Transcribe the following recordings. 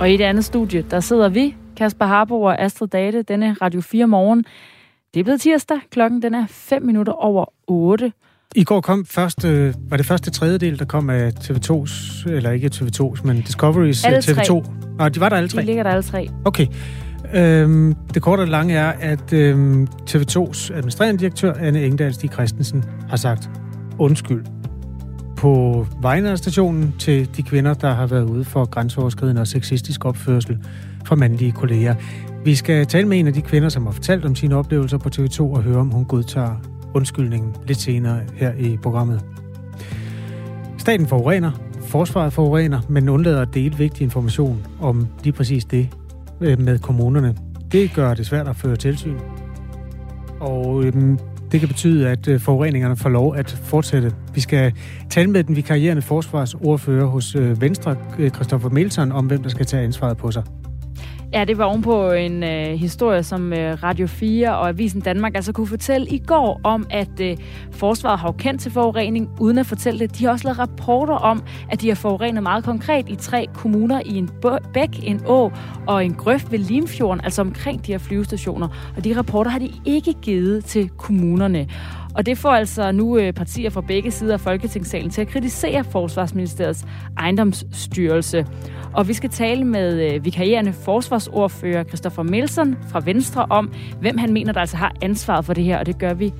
Og i det andet studie, der sidder vi, Kasper Harbo og Astrid Date, denne Radio 4 morgen. Det er blevet tirsdag, klokken den er 5 minutter over 8. I går kom først, øh, var det første tredjedel, der kom af TV2's, eller ikke TV2's, men Discovery's Alle TV2. Og de var der alle tre? De ligger der alle tre. Okay. Øhm, det korte og lange er, at øhm, TV2's administrerende direktør, Anne Engdahl Stig Christensen, har sagt undskyld på Vejnerstationen stationen til de kvinder, der har været ude for grænseoverskridende og sexistisk opførsel fra mandlige kolleger. Vi skal tale med en af de kvinder, som har fortalt om sine oplevelser på TV2 og høre, om hun godtager undskyldningen lidt senere her i programmet. Staten forurener, forsvaret forurener, men undlader at dele vigtig information om lige præcis det øh, med kommunerne. Det gør det svært at føre tilsyn. Og øhm, det kan betyde, at øh, forureningerne får lov at fortsætte. Vi skal tale med den vikarierende forsvarsordfører hos øh, Venstre, øh, Christoffer Melson, om hvem der skal tage ansvaret på sig. Ja, det var ovenpå en øh, historie, som øh, Radio 4 og Avisen Danmark altså kunne fortælle i går om, at øh, forsvaret har kendt til forurening, uden at fortælle det. De har også lavet rapporter om, at de har forurenet meget konkret i tre kommuner i en bæk, en å og en grøft ved Limfjorden, altså omkring de her flyvestationer. Og de rapporter har de ikke givet til kommunerne. Og det får altså nu øh, partier fra begge sider af Folketingssalen til at kritisere Forsvarsministeriets ejendomsstyrelse. Og vi skal tale med øh, vikarierende forsvarsordfører Christoffer Melson fra Venstre om, hvem han mener, der altså har ansvaret for det her, og det gør vi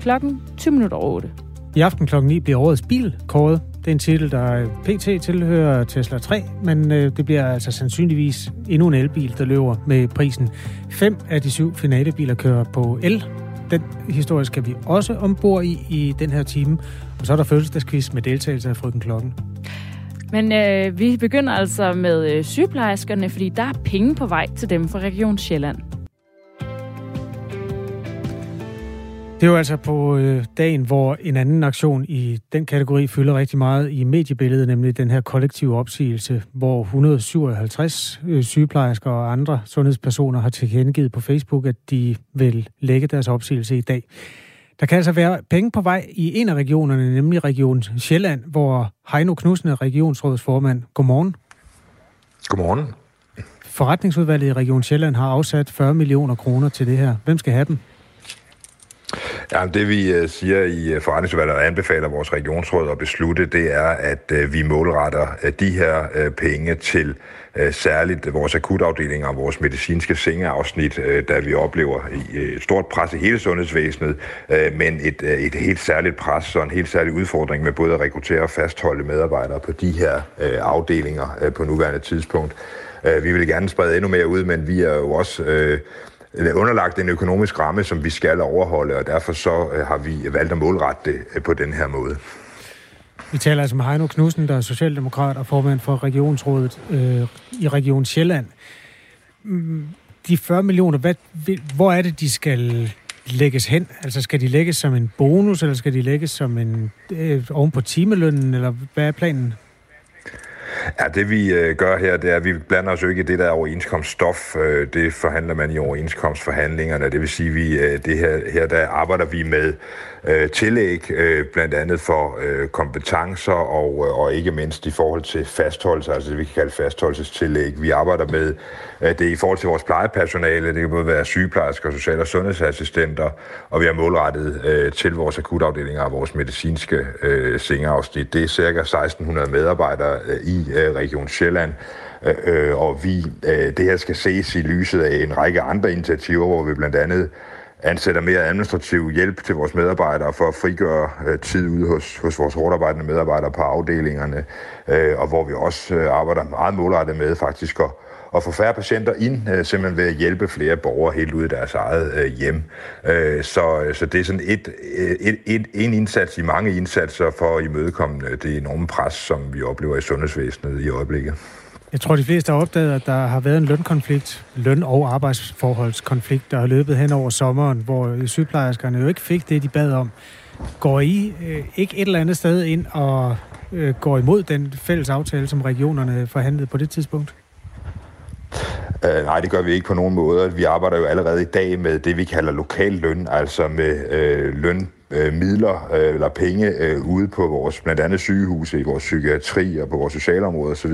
klokken 20 minutter over 8. I aften klokken 9 bliver årets bil kåret. Det er en titel, der øh, pt. tilhører Tesla 3, men øh, det bliver altså sandsynligvis endnu en elbil, der løber med prisen. Fem af de syv finalebiler kører på el. Den historie skal vi også ombord i i den her time. Og så er der fødselsdagsquiz med deltagelse af frøken Klokken. Men øh, vi begynder altså med øh, sygeplejerskerne, fordi der er penge på vej til dem fra Region Sjælland. Det er jo altså på øh, dagen, hvor en anden aktion i den kategori fylder rigtig meget i mediebilledet, nemlig den her kollektive opsigelse, hvor 157 øh, sygeplejersker og andre sundhedspersoner har tilkendegivet på Facebook, at de vil lægge deres opsigelse i dag. Der kan altså være penge på vej i en af regionerne, nemlig Region Sjælland, hvor Heino Knudsen er regionsrådsformand. Godmorgen. Godmorgen. Forretningsudvalget i Region Sjælland har afsat 40 millioner kroner til det her. Hvem skal have dem? Ja, det vi øh, siger i øh, forretningsudvalget og anbefaler vores regionsråd at beslutte, det er, at øh, vi målretter de her penge til særligt vores akutafdelinger og vores medicinske sengeafsnit, da vi oplever et stort pres i hele sundhedsvæsenet, men et, et helt særligt pres og en helt særlig udfordring med både at rekruttere og fastholde medarbejdere på de her afdelinger på nuværende tidspunkt. Vi vil gerne sprede endnu mere ud, men vi er jo også Øh, underlagt en økonomisk ramme, som vi skal overholde, og derfor så øh, har vi valgt at målrette det øh, på den her måde. Vi taler altså med Heino Knudsen, der er socialdemokrat og formand for regionsrådet øh, i Region Sjælland. Mm, de 40 millioner, hvad, hvor er det, de skal lægges hen? Altså skal de lægges som en bonus, eller skal de lægges som en øh, oven på timelønnen, eller hvad er planen? Ja, det vi øh, gør her, det er, at vi blander os jo ikke i det der overenskomststof. Øh, det forhandler man i overenskomstforhandlingerne. Det vil sige, vi øh, det her, her der arbejder vi med øh, tillæg, øh, blandt andet for øh, kompetencer og, øh, og ikke mindst i forhold til fastholdelse, altså det vi kan kalde fastholdelsestillæg. Vi arbejder med øh, det i forhold til vores plejepersonale, det kan både være sygeplejersker, social- og sundhedsassistenter, og vi har målrettet øh, til vores akutafdelinger og vores medicinske øh, sengeafsnit. Det er cirka 1600 medarbejdere øh, i øh, Region Sjælland, øh, øh, og vi, øh, det her skal ses i lyset af en række andre initiativer, hvor vi blandt andet ansætter mere administrativ hjælp til vores medarbejdere for at frigøre øh, tid ude hos, hos vores hårdarbejdende medarbejdere på afdelingerne, øh, og hvor vi også øh, arbejder meget målrettet med faktisk at, at få færre patienter ind, øh, simpelthen ved at hjælpe flere borgere helt ude i deres eget øh, hjem. Øh, så, så det er sådan et, øh, et, et, en indsats i mange indsatser for at imødekomme øh, det enorme pres, som vi oplever i sundhedsvæsenet i øjeblikket. Jeg tror, de fleste har opdaget, at der har været en lønkonflikt, løn- og arbejdsforholdskonflikt, der har løbet hen over sommeren, hvor sygeplejerskerne jo ikke fik det, de bad om. Går I øh, ikke et eller andet sted ind og øh, går imod den fælles aftale, som regionerne forhandlede på det tidspunkt? Uh, nej, det gør vi ikke på nogen måde. Vi arbejder jo allerede i dag med det, vi kalder lokal løn, altså med øh, løn øh, midler øh, eller penge øh, ude på vores blandt andet sygehuse, i vores psykiatri og på vores socialområde osv.,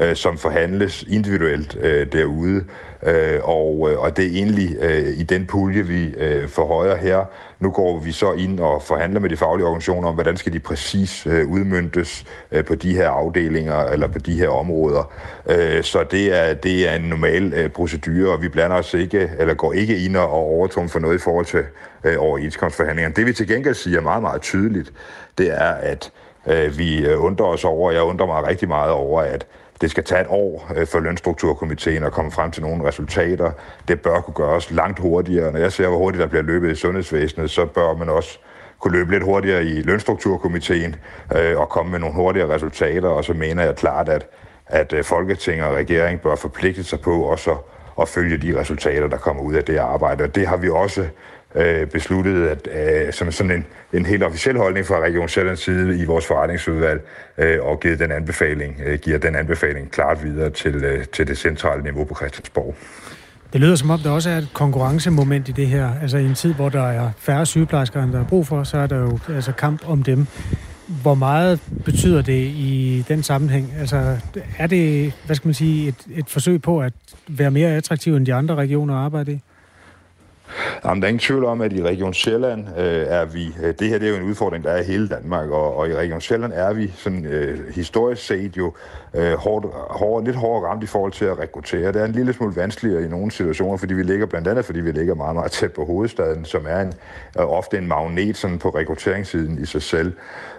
øh, som forhandles individuelt øh, derude. Øh, og, øh, og det er egentlig øh, i den pulje, vi øh, forhøjer her. Nu går vi så ind og forhandler med de faglige organisationer om, hvordan skal de præcis øh, udmyndtes øh, på de her afdelinger eller på de her områder. Øh, så det er, det er en normal øh, procedure, og vi blander os ikke, eller går ikke ind og overtrumfer noget i forhold til øh, overenskomstforhandlingerne. Det vi til gengæld siger meget, meget tydeligt, det er, at øh, vi øh, undrer os over, jeg undrer mig rigtig meget over, at det skal tage et år øh, for lønstrukturkomiteen at komme frem til nogle resultater. Det bør kunne gøres langt hurtigere. Når jeg ser, hvor hurtigt der bliver løbet i sundhedsvæsenet, så bør man også kunne løbe lidt hurtigere i lønstrukturkomiteen øh, og komme med nogle hurtigere resultater. Og så mener jeg klart, at, at øh, Folketinget og regeringen bør forpligte sig på også at, at følge de resultater, der kommer ud af det arbejde. Og det har vi også øh, besluttet, at øh, som sådan en, en helt officiel holdning fra Region Sjællands side i vores forretningsudvalg, øh, og givet den anbefaling, øh, giver den anbefaling klart videre til, øh, til det centrale niveau på Christiansborg. Det lyder som om, der også er et konkurrencemoment i det her. Altså i en tid, hvor der er færre sygeplejersker, end der er brug for, så er der jo altså kamp om dem. Hvor meget betyder det i den sammenhæng? Altså er det, hvad skal man sige, et, et forsøg på at være mere attraktiv end de andre regioner at arbejde i? Jamen, der er ingen tvivl om, at i Region Sjælland øh, er vi, øh, det her det er jo en udfordring, der er i hele Danmark, og, og i Region Sjælland er vi sådan øh, historisk set jo øh, hårdt, hård, lidt hårdere ramt i forhold til at rekruttere. Det er en lille smule vanskeligere i nogle situationer, fordi vi ligger blandt andet, fordi vi ligger meget, meget tæt på hovedstaden, som er en, øh, ofte en magnet sådan på rekrutteringssiden i sig selv.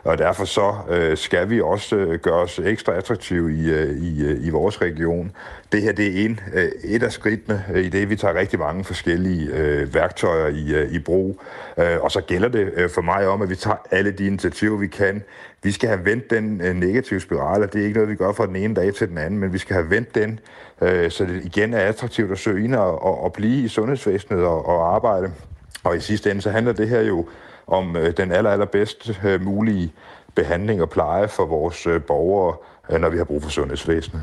Og derfor så øh, skal vi også øh, gøre os ekstra attraktive i, øh, i, øh, i vores region. Det her det er en, øh, et af skridtene øh, i det, vi tager rigtig mange forskellige øh, værktøjer i, øh, i brug. Øh, og så gælder det øh, for mig om, at vi tager alle de initiativer, vi kan. Vi skal have vendt den øh, negative spiral, og det er ikke noget, vi gør fra den ene dag til den anden, men vi skal have vendt den, øh, så det igen er attraktivt at søge ind og, og, og blive i sundhedsvæsenet og, og arbejde. Og i sidste ende, så handler det her jo om øh, den aller, allerbedst øh, mulige behandling og pleje for vores øh, borgere, øh, når vi har brug for sundhedsvæsenet.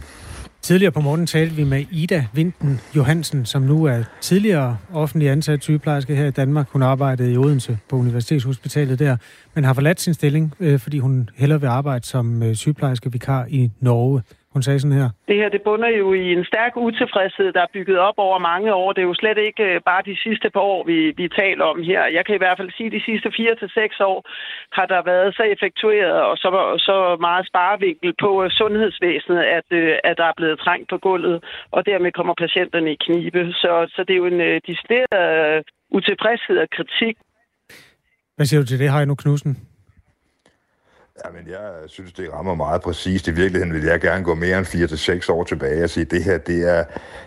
Tidligere på morgen talte vi med Ida Vinden Johansen, som nu er tidligere offentlig ansat sygeplejerske her i Danmark. Hun arbejdede i Odense på Universitetshospitalet der, men har forladt sin stilling, øh, fordi hun hellere vil arbejde som øh, sygeplejerske vikar i Norge. Hun sagde sådan her. Det her det bunder jo i en stærk utilfredshed, der er bygget op over mange år. Det er jo slet ikke øh, bare de sidste par år, vi, vi taler om her. Jeg kan i hvert fald sige, at de sidste fire til seks år har der været så effektueret og så, så meget sparevinkel på øh, sundhedsvæsenet, at, øh, at der er blevet trængt på gulvet, og dermed kommer patienterne i knibe. Så, så det er jo en decideret utilfredshed og kritik. Hvad siger du til det, Heino Knudsen? Jamen, jeg synes, det rammer meget præcist. I virkeligheden vil jeg gerne gå mere end 4 til seks år tilbage og sige, at det her, det er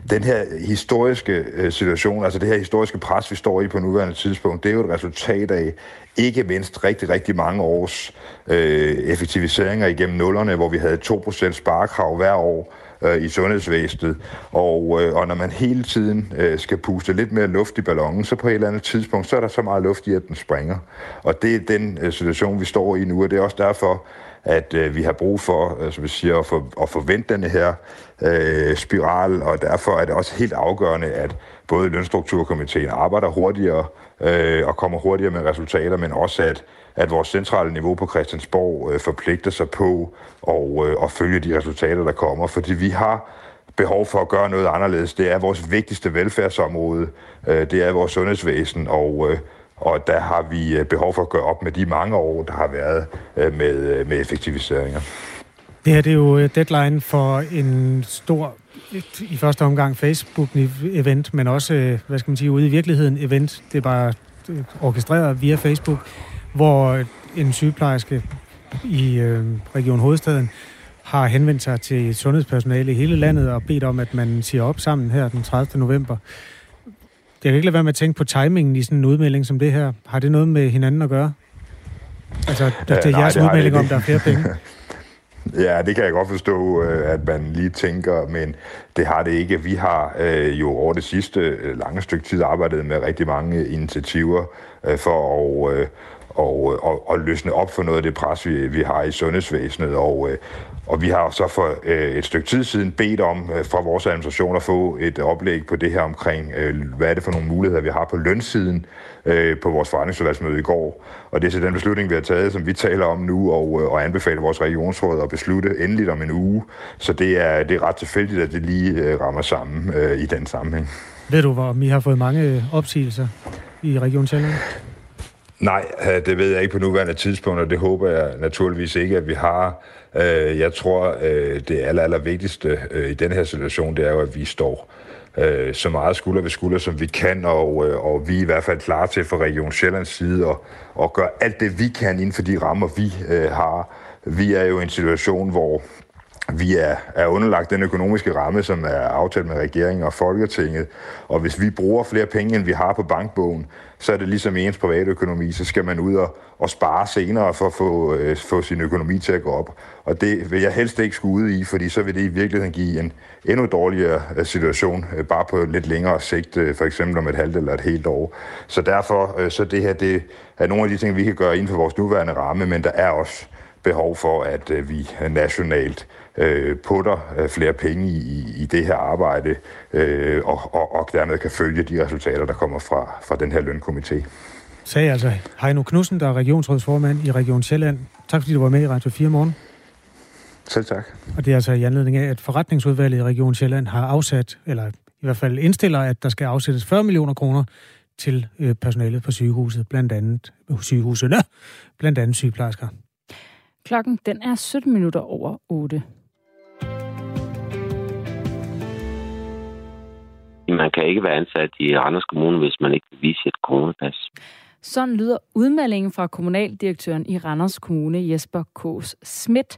den her historiske øh, situation, altså det her historiske pres, vi står i på nuværende tidspunkt, det er jo et resultat af ikke mindst rigtig, rigtig mange års øh, effektiviseringer igennem nullerne, hvor vi havde 2% sparekrav hver år, øh, i sundhedsvæsenet. Og, øh, og når man hele tiden øh, skal puste lidt mere luft i ballonen, så på et eller andet tidspunkt, så er der så meget luft i, at den springer. Og det er den øh, situation, vi står i nu, og det er også derfor, at øh, vi har brug for, altså vi siger, at, for, at forvente den her øh, spiral, og derfor er det også helt afgørende, at både lønstrukturkomiteen arbejder hurtigere øh, og kommer hurtigere med resultater, men også at at vores centrale niveau på Christiansborg øh, forpligter sig på og, øh, at følge de resultater, der kommer. Fordi vi har behov for at gøre noget anderledes. Det er vores vigtigste velfærdsområde. Øh, det er vores sundhedsvæsen, og, øh, og der har vi øh, behov for at gøre op med de mange år, der har været øh, med, øh, med effektiviseringer. Det her det er jo øh, deadline for en stor i første omgang Facebook-event, men også, hvad skal man sige, ude i virkeligheden event. Det er bare orkestreret via Facebook hvor en sygeplejerske i øh, Region Hovedstaden har henvendt sig til sundhedspersonale i hele landet og bedt om, at man siger op sammen her den 30. november. Jeg kan ikke lade være med at tænke på timingen i sådan en udmelding som det her. Har det noget med hinanden at gøre? Altså, det, det er øh, jeres udmelding om, der er flere penge. Ja, det kan jeg godt forstå, øh, at man lige tænker, men det har det ikke. Vi har øh, jo over det sidste øh, lange stykke tid arbejdet med rigtig mange initiativer øh, for, at, øh, og, øh, og, og løsne op for noget af det pres, vi, vi har i sundhedsvæsenet. Og, øh, og vi har så for øh, et stykke tid siden bedt om fra vores administration at få et oplæg på det her omkring, hvad er det for nogle muligheder, vi har på lønsiden på vores forretningsudvalgsmøde i går. Og det er så den beslutning, vi har taget, som vi taler om nu, og, og anbefaler vores regionsråd at beslutte endeligt om en uge. Så det er, det er ret tilfældigt, at det lige rammer sammen i den sammenhæng. Ved du, hvor vi har fået mange opsigelser i Region Sjælland? Nej, øh, det ved jeg ikke på nuværende tidspunkt, og det håber jeg naturligvis ikke, at vi har. Øh, jeg tror, øh, det aller, aller vigtigste i den her situation, det er jo, at vi står så meget skulder ved skulder, som vi kan, og, og vi er i hvert fald klar til fra Region Sjællands side at, at gøre alt det, vi kan inden for de rammer, vi har. Vi er jo i en situation, hvor vi er, er underlagt den økonomiske ramme, som er aftalt med regeringen og Folketinget. Og hvis vi bruger flere penge, end vi har på bankbogen, så er det ligesom ens privatøkonomi, så skal man ud og, og spare senere for at få, øh, få sin økonomi til at gå op. Og det vil jeg helst ikke skulle ud i, fordi så vil det i virkeligheden give en endnu dårligere øh, situation, øh, bare på lidt længere sigt, øh, for eksempel om et halvt eller et helt år. Så derfor, øh, så det her, det er nogle af de ting, vi kan gøre inden for vores nuværende ramme, men der er også behov for, at øh, vi nationalt øh, putter øh, flere penge i, i det her arbejde, øh, og, og, og dermed kan følge de resultater, der kommer fra, fra den her lønkomité. Sagde altså Heino Knudsen, der er regionsrådsformand i Region Sjælland. Tak fordi du var med i Radio 4 morgen. Selv tak. Og det er altså i anledning af, at forretningsudvalget i Region Sjælland har afsat, eller i hvert fald indstiller, at der skal afsættes 40 millioner kroner til øh, personalet på sygehuset, blandt andet sygehusene, blandt andet sygeplejersker. Klokken den er 17 minutter over 8. Man kan ikke være ansat i Randers Kommune, hvis man ikke vil vise et coronapas. Sådan lyder udmeldingen fra kommunaldirektøren i Randers Kommune, Jesper K. Schmidt.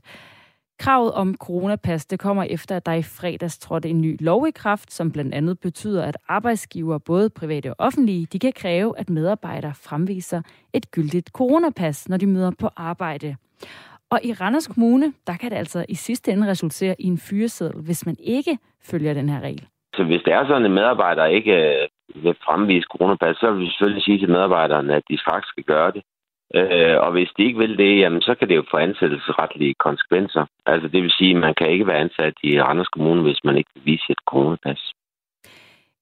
Kravet om coronapas det kommer efter, at der i fredags trådte en ny lov i kraft, som blandt andet betyder, at arbejdsgiver, både private og offentlige, de kan kræve, at medarbejdere fremviser et gyldigt coronapas, når de møder på arbejde. Og i Randers Kommune, der kan det altså i sidste ende resultere i en fyreseddel, hvis man ikke følger den her regel. Så hvis det er sådan, at medarbejdere ikke øh, vil fremvise coronapas, så vil vi selvfølgelig sige til medarbejderne, at de faktisk skal gøre det. Øh, og hvis de ikke vil det, jamen, så kan det jo få ansættelsesretlige konsekvenser. Altså det vil sige, at man kan ikke være ansat i Randers Kommune, hvis man ikke vil vise et coronapas.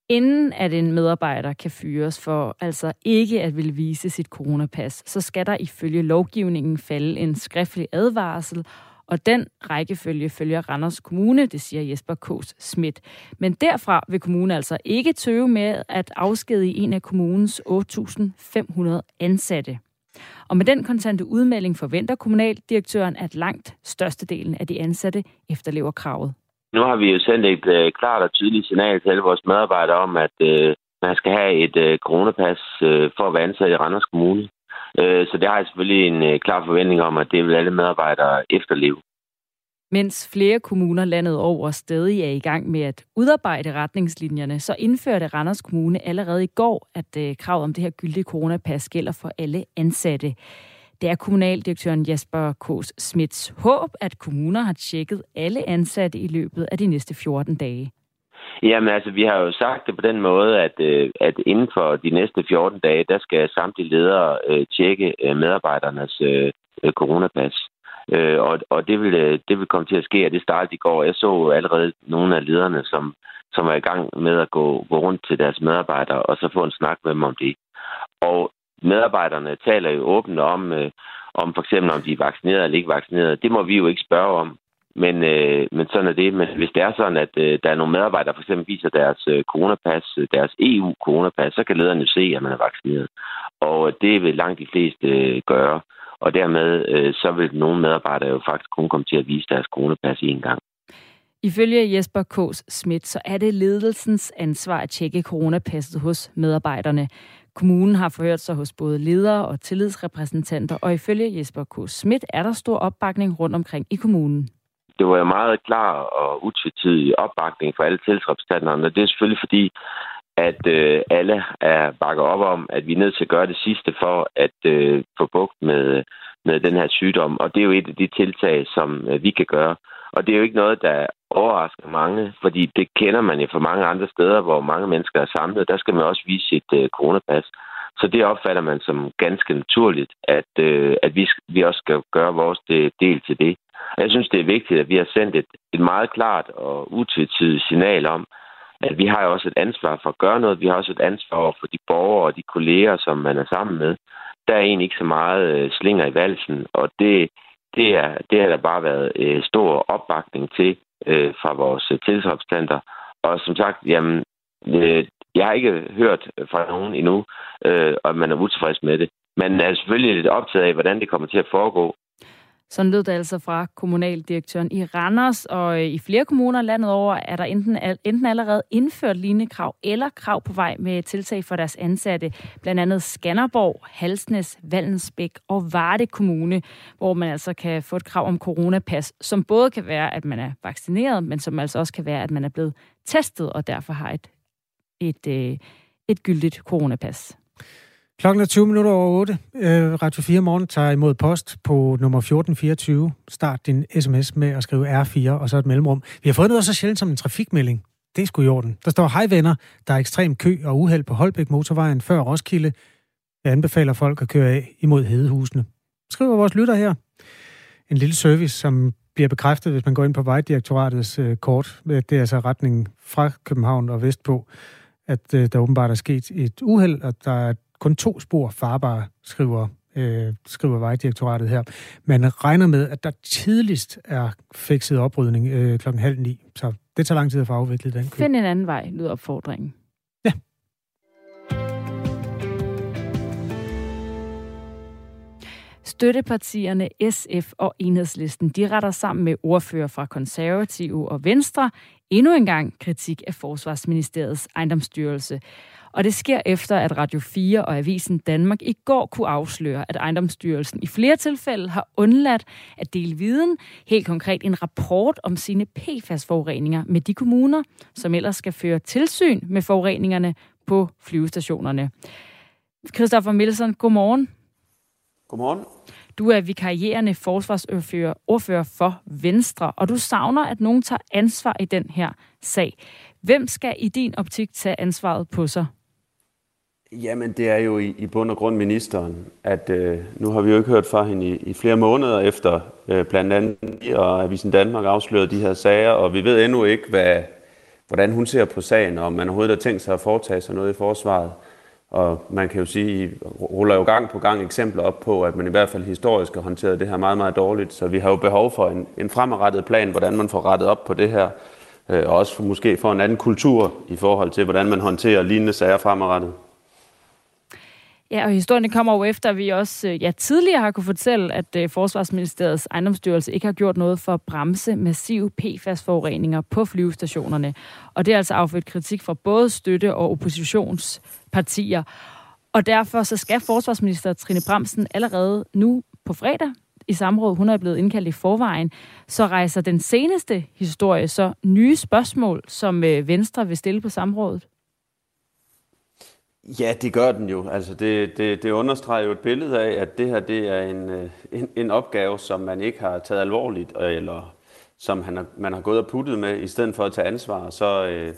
Inden at en medarbejder kan fyres for altså ikke at vil vise sit coronapas, så skal der ifølge lovgivningen falde en skriftlig advarsel og den rækkefølge følger Randers Kommune, det siger Jesper Kås Schmidt. Men derfra vil kommunen altså ikke tøve med at afskedige en af kommunens 8.500 ansatte. Og med den kontante udmelding forventer kommunaldirektøren, at langt størstedelen af de ansatte efterlever kravet. Nu har vi jo sendt et øh, klart og tydeligt signal til alle vores medarbejdere om, at øh, man skal have et øh, coronapas øh, for at være ansat i Randers Kommune. Øh, så det har jeg selvfølgelig en øh, klar forventning om, at det vil alle medarbejdere efterleve. Mens flere kommuner landet over stadig er i gang med at udarbejde retningslinjerne, så indførte Randers Kommune allerede i går, at øh, krav kravet om det her gyldige coronapas gælder for alle ansatte. Det er kommunaldirektøren Jasper Kås Smits håb, at kommuner har tjekket alle ansatte i løbet af de næste 14 dage. Jamen altså, vi har jo sagt det på den måde, at, øh, at inden for de næste 14 dage, der skal samtlige ledere øh, tjekke øh, medarbejdernes øh, øh, coronapas. Øh, og og det, vil, det vil komme til at ske, og det startede i går. Jeg så allerede nogle af lederne, som, som er i gang med at gå, gå rundt til deres medarbejdere, og så få en snak med dem om det. Og medarbejderne taler jo åbent om, øh, om for eksempel om de er vaccineret eller ikke vaccineret. Det må vi jo ikke spørge om. Men, øh, men sådan er det. Men hvis det er sådan, at øh, der er nogle medarbejdere, der for eksempel viser deres øh, coronapas, øh, deres EU-coronapas, så kan lederen jo se, at man er vaccineret. Og det vil langt de fleste øh, gøre. Og dermed øh, så vil nogle medarbejdere jo faktisk kun komme til at vise deres coronapas en gang. Ifølge Jesper Kås Schmidt, så er det ledelsens ansvar at tjekke coronapasset hos medarbejderne. Kommunen har forhørt sig hos både ledere og tillidsrepræsentanter, og ifølge Jesper K. Schmidt er der stor opbakning rundt omkring i kommunen det var jo meget klar og utvetydig opbakning for alle tillidsrepræsentanterne. Det er selvfølgelig fordi, at øh, alle er bakker op om, at vi er nødt til at gøre det sidste for at øh, få bugt med, med den her sygdom. Og det er jo et af de tiltag, som øh, vi kan gøre. Og det er jo ikke noget, der overrasker mange, fordi det kender man jo fra mange andre steder, hvor mange mennesker er samlet. Der skal man også vise sit øh, coronapas. Så det opfatter man som ganske naturligt, at, øh, at vi, vi også skal gøre vores del til det. Jeg synes, det er vigtigt, at vi har sendt et, et meget klart og utvetydigt signal om, at vi har jo også et ansvar for at gøre noget. Vi har også et ansvar for de borgere og de kolleger, som man er sammen med. Der er egentlig ikke så meget øh, slinger i valsen, og det, det, er, det har der bare været øh, stor opbakning til øh, fra vores øh, tillidsrepræsentanter. Og som sagt, jamen, øh, jeg har ikke hørt fra nogen endnu, øh, at man er utilfreds med det. Man er selvfølgelig lidt optaget af, hvordan det kommer til at foregå. Sådan lød det altså fra kommunaldirektøren i Randers, og øh, i flere kommuner landet over er der enten, enten allerede indført lignende krav eller krav på vej med tiltag for deres ansatte, blandt andet Skanderborg, Halsnes, Vallensbæk og Varde Kommune, hvor man altså kan få et krav om coronapas, som både kan være, at man er vaccineret, men som altså også kan være, at man er blevet testet og derfor har et, et, et, et gyldigt coronapas. Klokken er 20 minutter over 8. Øh, Radio 4 Morgen tager imod post på nummer 1424. Start din sms med at skrive R4 og så et mellemrum. Vi har fået noget så sjældent som en trafikmelding. Det er sgu i orden. Der står, hej venner, der er ekstrem kø og uheld på Holbæk motorvejen før Roskilde. Jeg anbefaler folk at køre af imod Hedehusene. Skriver vores lytter her. En lille service, som bliver bekræftet, hvis man går ind på Vejdirektoratets øh, kort. Øh, det er altså retningen fra København og vestpå, at øh, der åbenbart er sket et uheld, og der er kun to spor farbare, skriver, øh, skriver Vejdirektoratet her. Man regner med, at der tidligst er fikset oprydning øh, klokken halv ni, så det tager lang tid at få afviklet den kø. Find en anden vej, lyder opfordringen. Ja. Støttepartierne SF og Enhedslisten, de retter sammen med ordfører fra Konservative og Venstre endnu en gang kritik af Forsvarsministeriets ejendomsstyrelse. Og det sker efter, at Radio 4 og Avisen Danmark i går kunne afsløre, at ejendomsstyrelsen i flere tilfælde har undladt at dele viden, helt konkret en rapport om sine PFAS-forureninger med de kommuner, som ellers skal føre tilsyn med forureningerne på flyvestationerne. Christoffer Milson, godmorgen. Godmorgen. Du er vikarierende forsvarsordfører ordfører for Venstre, og du savner, at nogen tager ansvar i den her sag. Hvem skal i din optik tage ansvaret på sig? Jamen, det er jo i, i bund og grund ministeren, at øh, nu har vi jo ikke hørt fra hende i, i flere måneder efter øh, blandt andet og Avisen Danmark afslørede de her sager, og vi ved endnu ikke, hvad, hvordan hun ser på sagen, og om man overhovedet har tænkt sig at foretage sig noget i forsvaret. Og man kan jo sige, ruller jo gang på gang eksempler op på, at man i hvert fald historisk har håndteret det her meget, meget dårligt. Så vi har jo behov for en, en fremadrettet plan, hvordan man får rettet op på det her. Øh, og også måske for en anden kultur i forhold til, hvordan man håndterer lignende sager fremadrettet. Ja, og historien kommer jo efter, at vi også øh, ja, tidligere har kunne fortælle, at øh, Forsvarsministeriets ejendomsstyrelse ikke har gjort noget for at bremse massive PFAS-forureninger på flyvestationerne. Og det er altså affødt kritik fra både støtte- og oppositionspartier. Og derfor så skal forsvarsminister Trine Bremsen allerede nu på fredag i samråd, hun er blevet indkaldt i forvejen, så rejser den seneste historie så nye spørgsmål, som øh, Venstre vil stille på samrådet. Ja, det gør den jo. Altså det, det, det understreger jo et billede af, at det her det er en, øh, en, en opgave, som man ikke har taget alvorligt, øh, eller som han har, man har gået og puttet med, i stedet for at tage ansvar, så øh,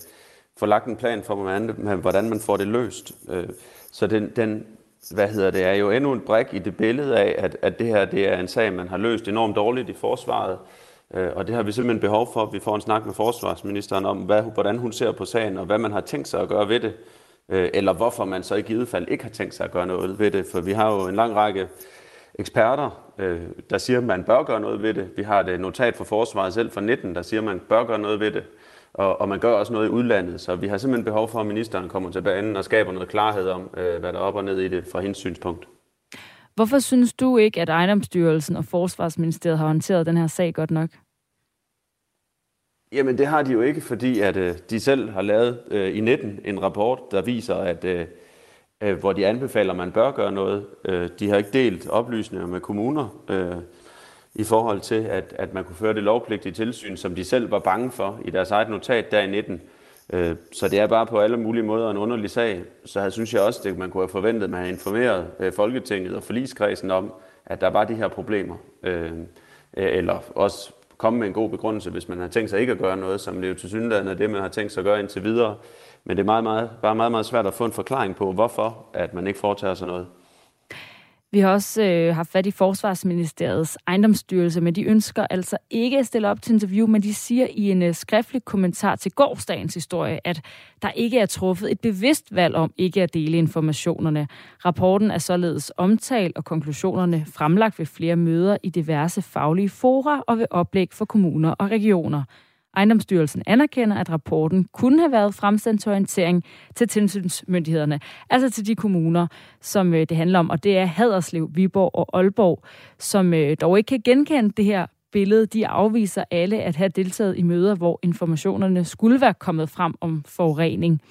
få lagt en plan for, hvordan, hvordan man får det løst. Øh, så den, den, hvad hedder det, er jo endnu en brik i det billede af, at, at det her det er en sag, man har løst enormt dårligt i forsvaret. Øh, og det har vi simpelthen behov for, at vi får en snak med forsvarsministeren om, hvad, hvordan hun ser på sagen, og hvad man har tænkt sig at gøre ved det. Øh, eller hvorfor man så i givet fald ikke har tænkt sig at gøre noget ved det. For vi har jo en lang række eksperter, øh, der siger, at man bør gøre noget ved det. Vi har det notat fra forsvaret selv fra 19, der siger, at man bør gøre noget ved det. Og, og man gør også noget i udlandet, så vi har simpelthen behov for, at ministeren kommer til banen og skaber noget klarhed om, øh, hvad der er op og ned i det fra hendes synspunkt. Hvorfor synes du ikke, at ejendomsstyrelsen og Forsvarsministeriet har håndteret den her sag godt nok? Jamen det har de jo ikke, fordi at øh, de selv har lavet øh, i 19 en rapport, der viser, at øh, øh, hvor de anbefaler, at man bør gøre noget. Øh, de har ikke delt oplysninger med kommuner øh, i forhold til, at, at man kunne føre det lovpligtige tilsyn, som de selv var bange for i deres eget notat der i 19. Øh, så det er bare på alle mulige måder en underlig sag. Så jeg synes jeg også, at man kunne have forventet, at man havde informeret øh, Folketinget og forligskredsen om, at der var de her problemer. Øh, eller også komme med en god begrundelse, hvis man har tænkt sig ikke at gøre noget, som det jo til synligheden er det, man har tænkt sig at gøre indtil videre. Men det er meget, meget, bare meget, meget svært at få en forklaring på, hvorfor at man ikke foretager sig noget. Vi har også øh, haft fat i Forsvarsministeriets ejendomsstyrelse, men de ønsker altså ikke at stille op til interview, men de siger i en øh, skriftlig kommentar til gårdsdagens historie, at der ikke er truffet et bevidst valg om ikke at dele informationerne. Rapporten er således omtalt og konklusionerne fremlagt ved flere møder i diverse faglige fora og ved oplæg for kommuner og regioner. Ejendomsstyrelsen anerkender, at rapporten kunne have været fremsendt til orientering til tilsynsmyndighederne, altså til de kommuner, som øh, det handler om, og det er Haderslev, Viborg og Aalborg, som øh, dog ikke kan genkende det her billede. De afviser alle at have deltaget i møder, hvor informationerne skulle være kommet frem om forurening.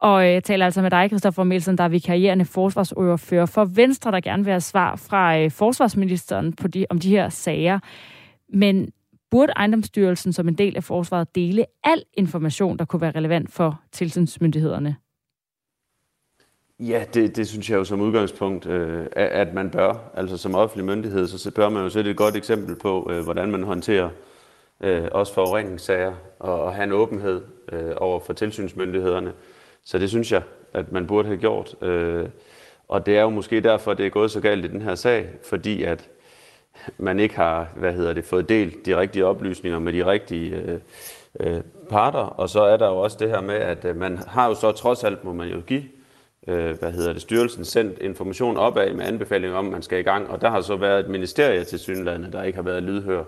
Og øh, jeg taler altså med dig, Christoffer Melsen, der er vikarierende forsvarsordfører for Venstre, der gerne vil have svar fra forsvarsministeren på de, om de her sager. Men burde ejendomsstyrelsen som en del af forsvaret dele al information, der kunne være relevant for tilsynsmyndighederne? Ja, det, det synes jeg jo som udgangspunkt, øh, at man bør. Altså som offentlig myndighed, så bør man jo sætte et godt eksempel på, øh, hvordan man håndterer øh, også forureningssager og, og have en åbenhed øh, over for tilsynsmyndighederne. Så det synes jeg, at man burde have gjort. Øh, og det er jo måske derfor, det er gået så galt i den her sag, fordi at man ikke har hvad hedder det, fået delt de rigtige oplysninger med de rigtige øh, øh, parter. Og så er der jo også det her med, at øh, man har jo så trods alt, må man jo give, øh, hvad hedder det, styrelsen sendt information opad med anbefalinger om, at man skal i gang. Og der har så været et ministerie til synlandet, der ikke har været lydhør.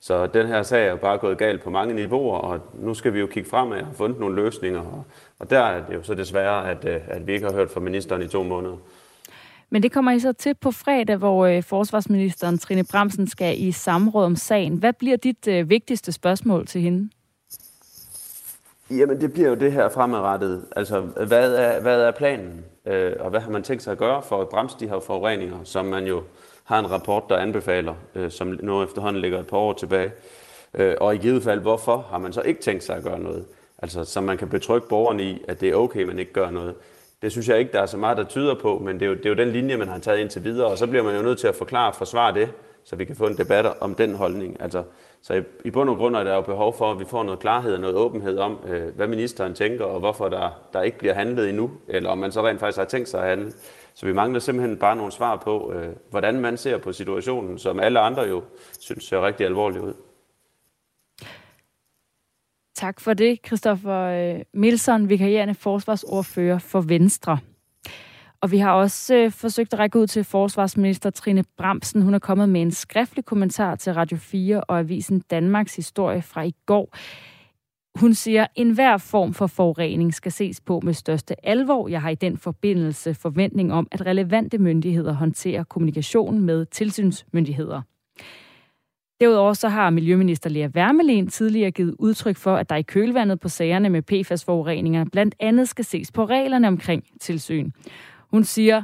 Så den her sag er bare gået galt på mange niveauer, og nu skal vi jo kigge fremad og have fundet nogle løsninger. Og, der er det jo så desværre, at, øh, at vi ikke har hørt fra ministeren i to måneder. Men det kommer I så til på fredag, hvor øh, forsvarsministeren Trine Bremsen skal i samråd om sagen. Hvad bliver dit øh, vigtigste spørgsmål til hende? Jamen, det bliver jo det her fremadrettet. Altså, hvad er, hvad er planen? Øh, og hvad har man tænkt sig at gøre for at bremse de her forureninger, som man jo har en rapport, der anbefaler, øh, som nu efterhånden ligger et par år tilbage. Øh, og i givet fald, hvorfor har man så ikke tænkt sig at gøre noget? Altså, så man kan betrygge borgerne i, at det er okay, man ikke gør noget. Det synes jeg ikke, der er så meget, der tyder på, men det er, jo, det er jo den linje, man har taget indtil videre, og så bliver man jo nødt til at forklare og forsvare det, så vi kan få en debat om den holdning. Altså, så i, i bund og grund er der jo behov for, at vi får noget klarhed og noget åbenhed om, øh, hvad ministeren tænker, og hvorfor der, der ikke bliver handlet endnu, eller om man så rent faktisk har tænkt sig at handle. Så vi mangler simpelthen bare nogle svar på, øh, hvordan man ser på situationen, som alle andre jo synes ser rigtig alvorlig ud. Tak for det, Christoffer øh, Milson, vikarierende forsvarsordfører for Venstre. Og vi har også øh, forsøgt at række ud til forsvarsminister Trine Bramsen. Hun er kommet med en skriftlig kommentar til Radio 4 og Avisen Danmarks historie fra i går. Hun siger, at enhver form for forurening skal ses på med største alvor. Jeg har i den forbindelse forventning om, at relevante myndigheder håndterer kommunikationen med tilsynsmyndigheder. Derudover så har Miljøminister Lea Wermelin tidligere givet udtryk for, at der i kølvandet på sagerne med PFAS-forureninger blandt andet skal ses på reglerne omkring tilsyn. Hun siger,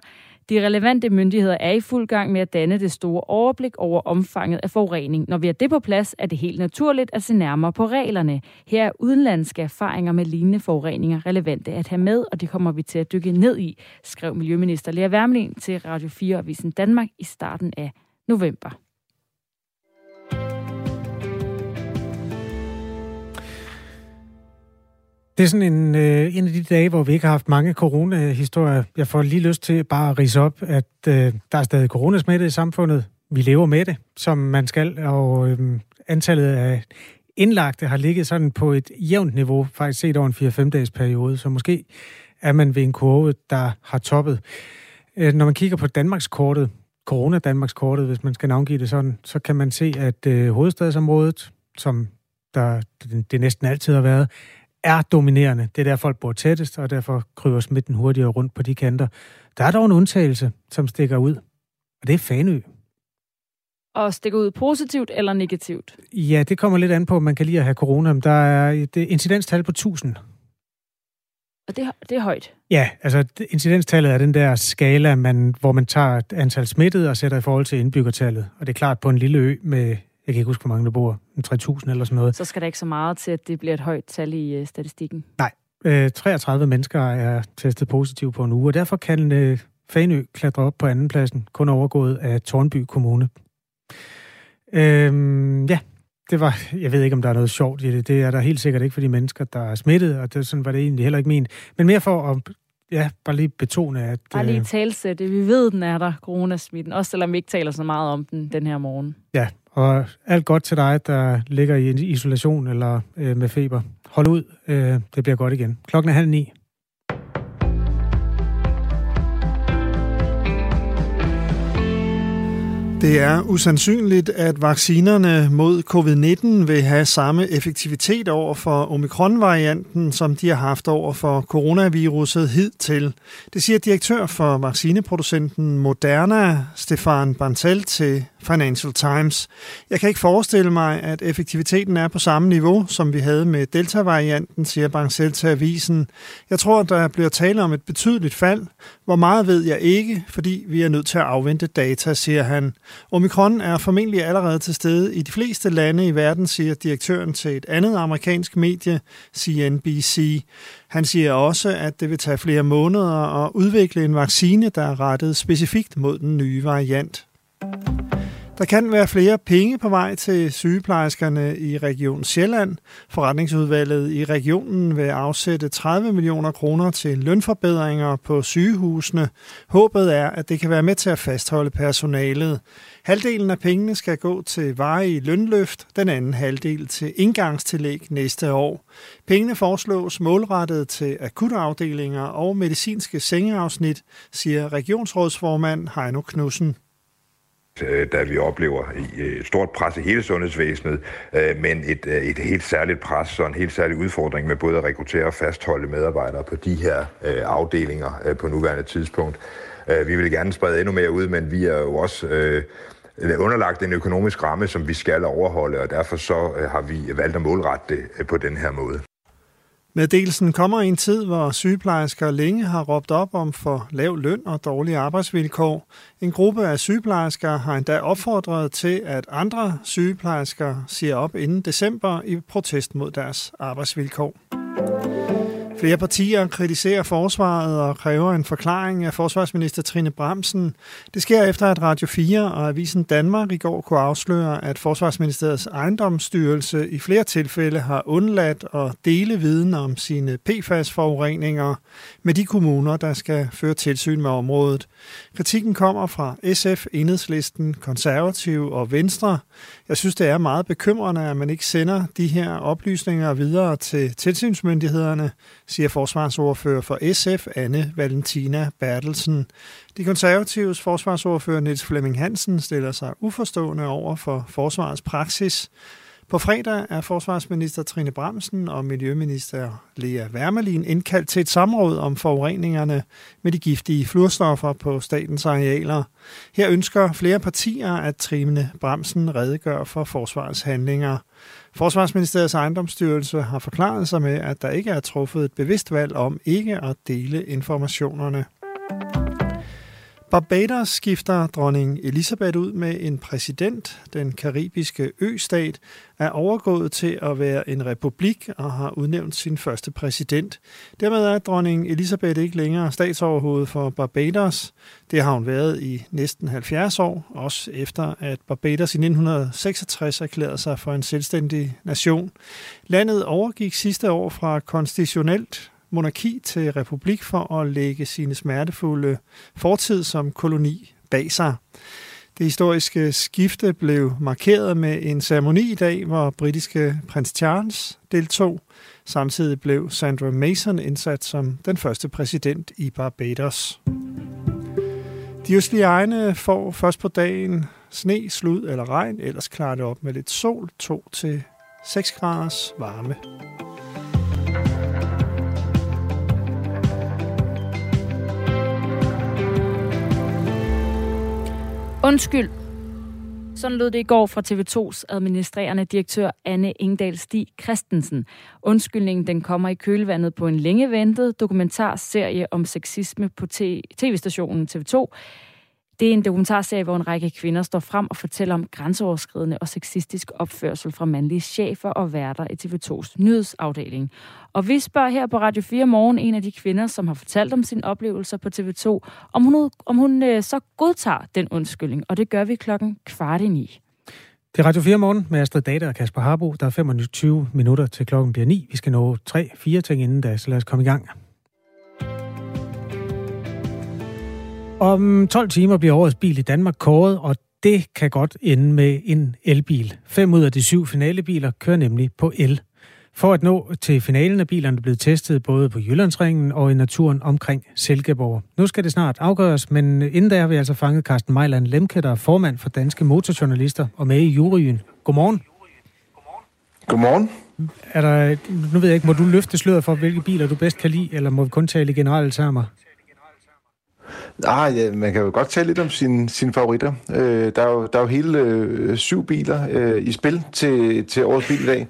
de relevante myndigheder er i fuld gang med at danne det store overblik over omfanget af forurening. Når vi har det på plads, er det helt naturligt at se nærmere på reglerne. Her er udenlandske erfaringer med lignende forureninger relevante at have med, og det kommer vi til at dykke ned i, skrev Miljøminister Lea Wermelin til Radio 4 Avisen Danmark i starten af november. Det er sådan en, øh, en af de dage, hvor vi ikke har haft mange coronahistorier. Jeg får lige lyst til bare at rise op, at øh, der er stadig coronasmitte i samfundet. Vi lever med det, som man skal, og øh, antallet af indlagte har ligget sådan på et jævnt niveau, faktisk set over en 4-5 dages periode, så måske er man ved en kurve, der har toppet. Øh, når man kigger på Danmarkskortet, Corona-Danmarkskortet, hvis man skal navngive det sådan, så kan man se, at øh, hovedstadsområdet, som der det, det næsten altid har været, er dominerende. Det er der, folk bor tættest, og derfor kryber smitten hurtigere rundt på de kanter. Der er dog en undtagelse, som stikker ud, og det er Fanø. Og stikker ud positivt eller negativt? Ja, det kommer lidt an på, om man kan lide at have corona. Der er et incidenstal på 1000. Og det, det er højt? Ja, altså incidenstallet er den der skala, man, hvor man tager et antal smittede og sætter i forhold til indbyggertallet. Og det er klart, på en lille ø med jeg kan ikke huske, hvor mange der bor, 3.000 eller sådan noget. Så skal der ikke så meget til, at det bliver et højt tal i uh, statistikken? Nej. Øh, 33 mennesker er testet positiv på en uge, og derfor kan øh, Fanø klatre op på andenpladsen, kun overgået af Tornby Kommune. Øh, ja, det var, jeg ved ikke, om der er noget sjovt i det. Det er der helt sikkert ikke for de mennesker, der er smittet, og det, sådan var det egentlig heller ikke ment. Men mere for at ja, bare lige betone, at... Bare lige øh, talsætte. Vi ved, den er der, coronasmitten. Også selvom vi ikke taler så meget om den den her morgen. Ja, og alt godt til dig, der ligger i isolation eller øh, med feber. Hold ud, øh, det bliver godt igen. Klokken er halv ni. Det er usandsynligt, at vaccinerne mod covid-19 vil have samme effektivitet over for omikron-varianten, som de har haft over for coronaviruset hidtil. Det siger direktør for vaccineproducenten Moderna, Stefan Bantel, til Financial Times. Jeg kan ikke forestille mig, at effektiviteten er på samme niveau, som vi havde med Delta-varianten, siger Bancel til avisen. Jeg tror, der bliver tale om et betydeligt fald. Hvor meget ved jeg ikke, fordi vi er nødt til at afvente data, siger han. Omikron er formentlig allerede til stede i de fleste lande i verden, siger direktøren til et andet amerikansk medie, CNBC. Han siger også, at det vil tage flere måneder at udvikle en vaccine, der er rettet specifikt mod den nye variant. Der kan være flere penge på vej til sygeplejerskerne i Region Sjælland. Forretningsudvalget i regionen vil afsætte 30 millioner kroner til lønforbedringer på sygehusene. Håbet er, at det kan være med til at fastholde personalet. Halvdelen af pengene skal gå til varige lønløft, den anden halvdel til indgangstillæg næste år. Pengene foreslås målrettet til akutafdelinger og medicinske sengeafsnit, siger regionsrådsformand Heino Knudsen. Øh, da vi oplever øh, et stort pres i hele sundhedsvæsenet, øh, men et, et helt særligt pres og en helt særlig udfordring med både at rekruttere og fastholde medarbejdere på de her afdelinger på nuværende tidspunkt. Vi vil gerne sprede endnu mere ud, men vi er jo også underlagt en økonomisk ramme, som vi skal overholde, og derfor så har vi valgt at målrette det på den her måde. Meddelelsen kommer i en tid, hvor sygeplejersker længe har råbt op om for lav løn og dårlige arbejdsvilkår. En gruppe af sygeplejersker har endda opfordret til, at andre sygeplejersker siger op inden december i protest mod deres arbejdsvilkår. Flere partier kritiserer forsvaret og kræver en forklaring af forsvarsminister Trine Bramsen. Det sker efter, at Radio 4 og Avisen Danmark i går kunne afsløre, at Forsvarsministeriets ejendomsstyrelse i flere tilfælde har undladt at dele viden om sine PFAS-forureninger med de kommuner, der skal føre tilsyn med området. Kritikken kommer fra SF, Enhedslisten, Konservative og Venstre. Jeg synes, det er meget bekymrende, at man ikke sender de her oplysninger videre til tilsynsmyndighederne, siger forsvarsordfører for SF, Anne Valentina Bertelsen. De konservatives forsvarsordfører Niels Flemming Hansen stiller sig uforstående over for forsvarets praksis. På fredag er forsvarsminister Trine Bramsen og miljøminister Lea Wermelin indkaldt til et samråd om forureningerne med de giftige fluorstoffer på statens arealer. Her ønsker flere partier, at Trine Bramsen redegør for forsvarets handlinger. Forsvarsministeriets ejendomsstyrelse har forklaret sig med, at der ikke er truffet et bevidst valg om ikke at dele informationerne. Barbados skifter dronning Elisabeth ud med en præsident. Den karibiske østat er overgået til at være en republik og har udnævnt sin første præsident. Dermed er dronning Elisabeth ikke længere statsoverhoved for Barbados. Det har hun været i næsten 70 år, også efter at Barbados i 1966 erklærede sig for en selvstændig nation. Landet overgik sidste år fra konstitutionelt monarki til republik for at lægge sine smertefulde fortid som koloni bag sig. Det historiske skifte blev markeret med en ceremoni i dag, hvor britiske prins Charles deltog. Samtidig blev Sandra Mason indsat som den første præsident i Barbados. De østlige egne får først på dagen sne, slud eller regn, ellers klarer det op med lidt sol, 2 til 6 graders varme. Undskyld. Sådan lød det i går fra TV2's administrerende direktør Anne Ingdal Stig Christensen. Undskyldningen den kommer i kølvandet på en længe ventet dokumentarserie om sexisme på tv-stationen TV2. Det er en dokumentarserie, hvor en række kvinder står frem og fortæller om grænseoverskridende og sexistisk opførsel fra mandlige chefer og værter i TV2's nyhedsafdeling. Og vi spørger her på Radio 4 Morgen en af de kvinder, som har fortalt om sine oplevelser på TV2, om hun, om hun øh, så godtager den undskyldning, og det gør vi klokken kvart i ni. Det er Radio 4 morgen med Astrid Data og Kasper Harbo. Der er 25 minutter til klokken bliver 9. Vi skal nå 3-4 ting inden da, så lad os komme i gang. Om 12 timer bliver årets bil i Danmark kåret, og det kan godt ende med en elbil. Fem ud af de syv finalebiler kører nemlig på el. For at nå til finalen er bilerne blevet testet både på Jyllandsringen og i naturen omkring Silkeborg. Nu skal det snart afgøres, men inden da har vi altså fanget Carsten Mejland Lemke, der er formand for Danske Motorjournalister og med i juryen. Godmorgen. Godmorgen. Er der, nu ved jeg ikke, må du løfte sløret for, hvilke biler du bedst kan lide, eller må vi kun tale i generelle termer? Ah, ja, man kan jo godt tale lidt om sine, sine favoritter. Øh, der, er jo, der er jo hele øh, syv biler øh, i spil til, til årets bil i dag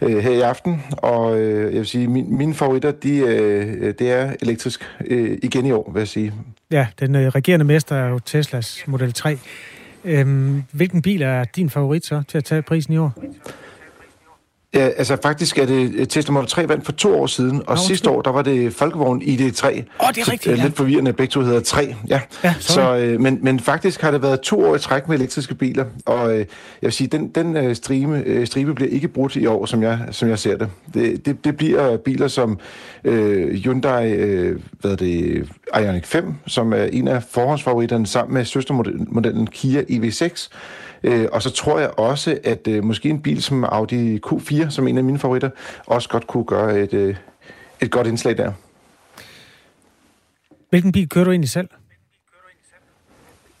øh, her i aften, og øh, jeg vil sige, min, mine favoritter, de, øh, det er elektrisk øh, igen i år, vil jeg sige. Ja, den øh, regerende mester er jo Teslas Model 3. Øhm, hvilken bil er din favorit så til at tage prisen i år? Ja, altså faktisk er det Tesla Model 3 vandt for to år siden, og Nå, sidste år, der var det Folkevogn ID3. Åh, oh, det er rigtigt, så, ja. Lidt forvirrende, begge to hedder 3. Ja, ja så, øh, men, men faktisk har det været to år i træk med elektriske biler, og øh, jeg vil sige, den, den øh, stribe, øh, stribe bliver ikke brudt i år, som jeg, som jeg ser det. Det, det, det bliver biler som øh, Hyundai øh, hvad det, Ioniq 5, som er en af forhåndsfavoritterne sammen med søstermodellen Kia EV6, Øh, og så tror jeg også, at øh, måske en bil som Audi Q4, som en af mine favoritter, også godt kunne gøre et, øh, et godt indslag der. Hvilken bil kører du egentlig selv?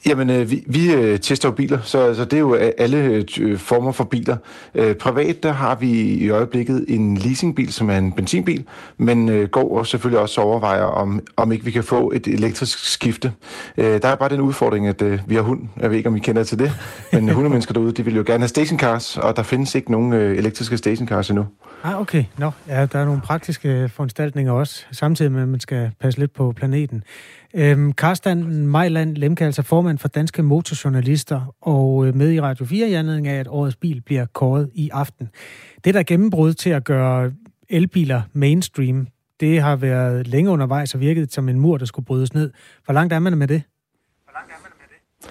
Jamen, øh, vi, vi øh, tester jo biler, så så det er jo øh, alle øh, øh, former for biler. Øh, privat, der har vi i øjeblikket en leasingbil, som er en benzinbil, men øh, går og selvfølgelig også overvejer, om, om ikke vi kan få et elektrisk skifte. Øh, der er bare den udfordring, at øh, vi har hund. Jeg ved ikke, om I kender til det, men hundemennesker derude, de vil jo gerne have stationcars, og der findes ikke nogen øh, elektriske stationcars endnu. Ah, okay. Nå, ja, der er nogle praktiske øh, foranstaltninger også, samtidig med, at man skal passe lidt på planeten. Øhm, Karsten Mejland Lemke, altså formand for Danske Motorjournalister, og øh, med i Radio 4 i anledning af, at årets bil bliver kåret i aften. Det, der er gennembrud til at gøre elbiler mainstream, det har været længe undervejs og virket som en mur, der skulle brydes ned. Hvor langt er man med det? Hvor langt er man med det?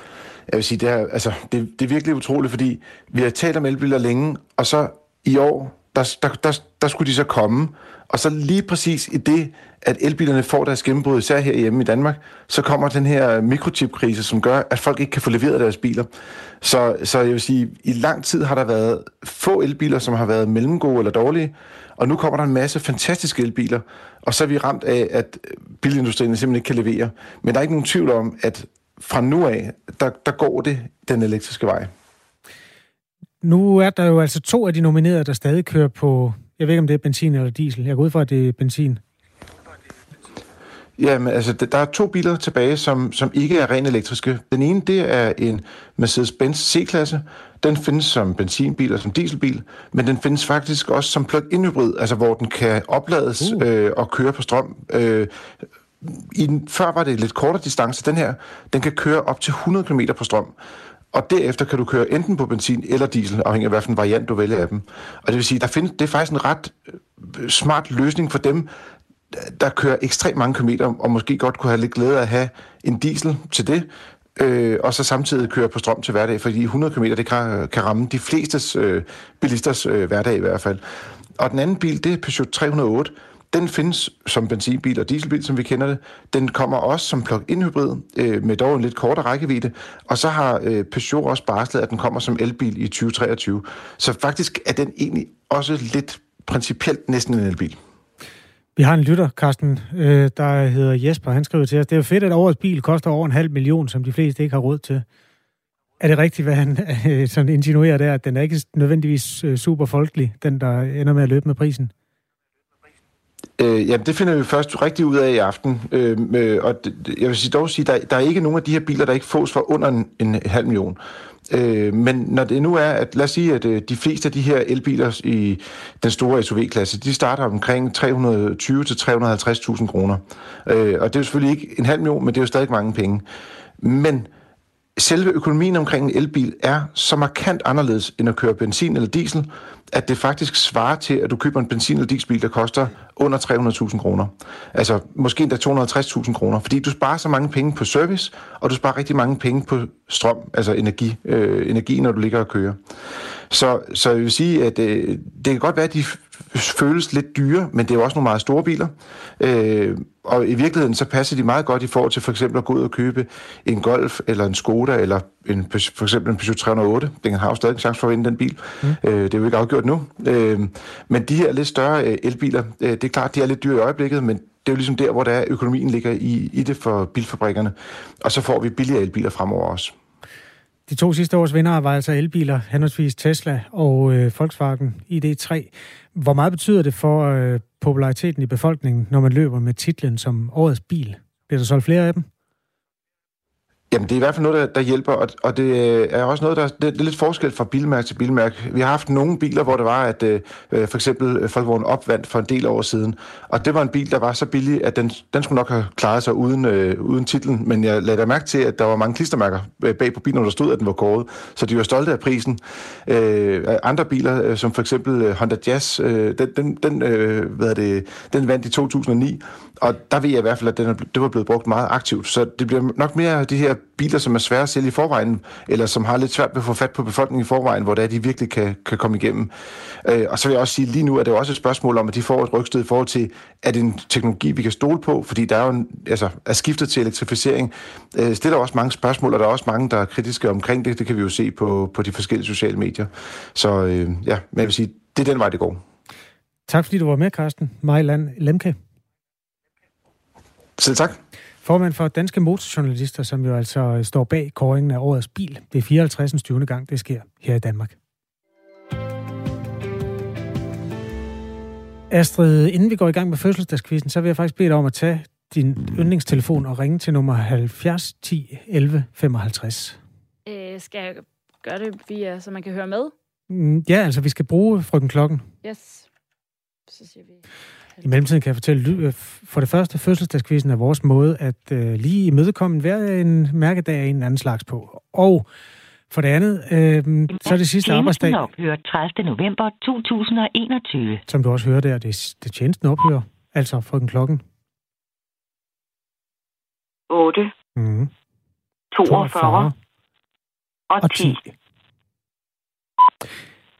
Jeg vil sige, det er, altså, det, det er virkelig utroligt, fordi vi har talt om elbiler længe, og så i år, der, der, der, der skulle de så komme, og så lige præcis i det, at elbilerne får deres gennembrud, især hjemme i Danmark, så kommer den her mikrochipkrise, som gør, at folk ikke kan få leveret deres biler. Så, så jeg vil sige, i lang tid har der været få elbiler, som har været mellemgode eller dårlige, og nu kommer der en masse fantastiske elbiler, og så er vi ramt af, at bilindustrien simpelthen ikke kan levere. Men der er ikke nogen tvivl om, at fra nu af, der, der går det den elektriske vej. Nu er der jo altså to af de nominerede, der stadig kører på, jeg ved ikke om det er benzin eller diesel. Jeg går ud fra, at det er benzin. Jamen, altså, der er to biler tilbage, som, som ikke er rent elektriske. Den ene, det er en Mercedes-Benz C-klasse. Den findes som benzinbil og som dieselbil, men den findes faktisk også som plug-in hybrid, altså hvor den kan oplades uh. øh, og køre på strøm. Øh, i den, før var det lidt kortere distance. Den her, den kan køre op til 100 km på strøm. Og derefter kan du køre enten på benzin eller diesel, afhængig af hvilken variant du vælger af dem. Og det vil sige, der findes, det er faktisk en ret øh, smart løsning for dem, der kører ekstremt mange kilometer, og måske godt kunne have lidt glæde af at have en diesel til det, øh, og så samtidig køre på strøm til hverdag, fordi 100 km det kan, kan ramme de flestes øh, bilisters øh, hverdag i hvert fald. Og den anden bil, det er Peugeot 308. Den findes som benzinbil og dieselbil, som vi kender det. Den kommer også som plug-in hybrid, øh, med dog en lidt kortere rækkevidde. Og så har øh, Peugeot også barslet, at den kommer som elbil i 2023. Så faktisk er den egentlig også lidt principielt næsten en elbil. Vi har en lytter, Carsten, øh, der hedder Jesper. Han skriver til os, det er jo fedt, at årets bil koster over en halv million, som de fleste ikke har råd til. Er det rigtigt, hvad han øh, sådan insinuerer der, at den er ikke nødvendigvis øh, super folkelig, den der ender med at løbe med prisen? Øh, jamen, det finder vi først rigtig ud af i aften. Øh, øh, og jeg vil sige, dog sige, der, der er ikke nogen af de her biler, der ikke fås for under en, en halv million. Øh, men når det nu er, at lad os sige, at øh, de fleste af de her elbiler i den store SUV-klasse, de starter omkring 320 til 350.000 kroner. Øh, og det er jo selvfølgelig ikke en halv million, men det er jo stadig mange penge. Men selve økonomien omkring en elbil er så markant anderledes end at køre benzin eller diesel, at det faktisk svarer til, at du køber en benzin- eller dieselbil, der koster under 300.000 kroner. Altså måske endda 250.000 kroner, fordi du sparer så mange penge på service, og du sparer rigtig mange penge på strøm, altså energi, øh, energi når du ligger og kører. Så, så jeg vil sige, at øh, det kan godt være, at de føles lidt dyre, men det er jo også nogle meget store biler. Øh, og i virkeligheden så passer de meget godt i forhold til for eksempel at gå ud og købe en Golf eller en Skoda eller en, for eksempel en Peugeot 308. Den har jo stadig en chance for at vinde den bil. Mm. Øh, det er jo ikke afgjort nu. Øh, men de her lidt større øh, elbiler, øh, det er klart, de er lidt dyre i øjeblikket, men det er jo ligesom der, hvor der er, økonomien ligger i, i det for bilfabrikkerne. Og så får vi billigere elbiler fremover også. De to sidste års vinder var altså elbiler, henholdsvis Tesla og øh, Volkswagen ID3. Hvor meget betyder det for øh, populariteten i befolkningen, når man løber med titlen som årets bil? Bliver der solgt flere af dem? Jamen, det er i hvert fald noget, der, der hjælper, og, og det øh, er også noget, der det, det er lidt forskel fra bilmærke til bilmærke. Vi har haft nogle biler, hvor det var, at øh, øh, for eksempel Volkswagen opvandt for en del år siden, og det var en bil, der var så billig, at den, den skulle nok have klaret sig uden, øh, uden titlen, men jeg lagde da mærke til, at der var mange klistermærker øh, bag på bilen, når der stod, at den var kåret, så de var stolte af prisen. Øh, andre biler, øh, som for eksempel Honda Jazz, øh, den, den, den, øh, hvad det, den vandt i 2009, og der ved jeg i hvert fald, at den er, det var blevet brugt meget aktivt, så det bliver nok mere de her biler, som er svære at sælge i forvejen, eller som har lidt svært ved at få fat på befolkningen i forvejen, hvor det er, de virkelig kan, kan komme igennem. Øh, og så vil jeg også sige, lige nu er det også et spørgsmål om, at de får et rygstød i forhold til, er det en teknologi, vi kan stole på? Fordi der er jo en, altså, er skiftet til elektrificering, øh, stiller også mange spørgsmål, og der er også mange, der er kritiske omkring det. Det kan vi jo se på, på de forskellige sociale medier. Så øh, ja, men jeg vil sige, det er den vej, det går. Tak fordi du var med, Carsten. Majland Lemke. Selv tak. Formand for Danske Motorjournalister, som jo altså øh, står bag kåringen af årets bil. Det er 54. 20. gang, det sker her i Danmark. Astrid, inden vi går i gang med fødselsdagskvisten, så vil jeg faktisk bede dig om at tage din yndlingstelefon og ringe til nummer 70 10 11 55. Øh, skal jeg gøre det via, så man kan høre med? Mm, ja, altså vi skal bruge frøken klokken. Yes. Så siger vi... I mellemtiden kan jeg fortælle, øh, for det første, fødselsdagskvisten er vores måde at uh, lige imødekomme hver en mærkedag af en anden slags på. Og for det andet, øh, så er det sidste arbejdsdag... ophører 30. november 2021. Som du også hører der, det det tjenesten ophører, altså frøken klokken. 8. Mm. 42. 42. Og 10. 10.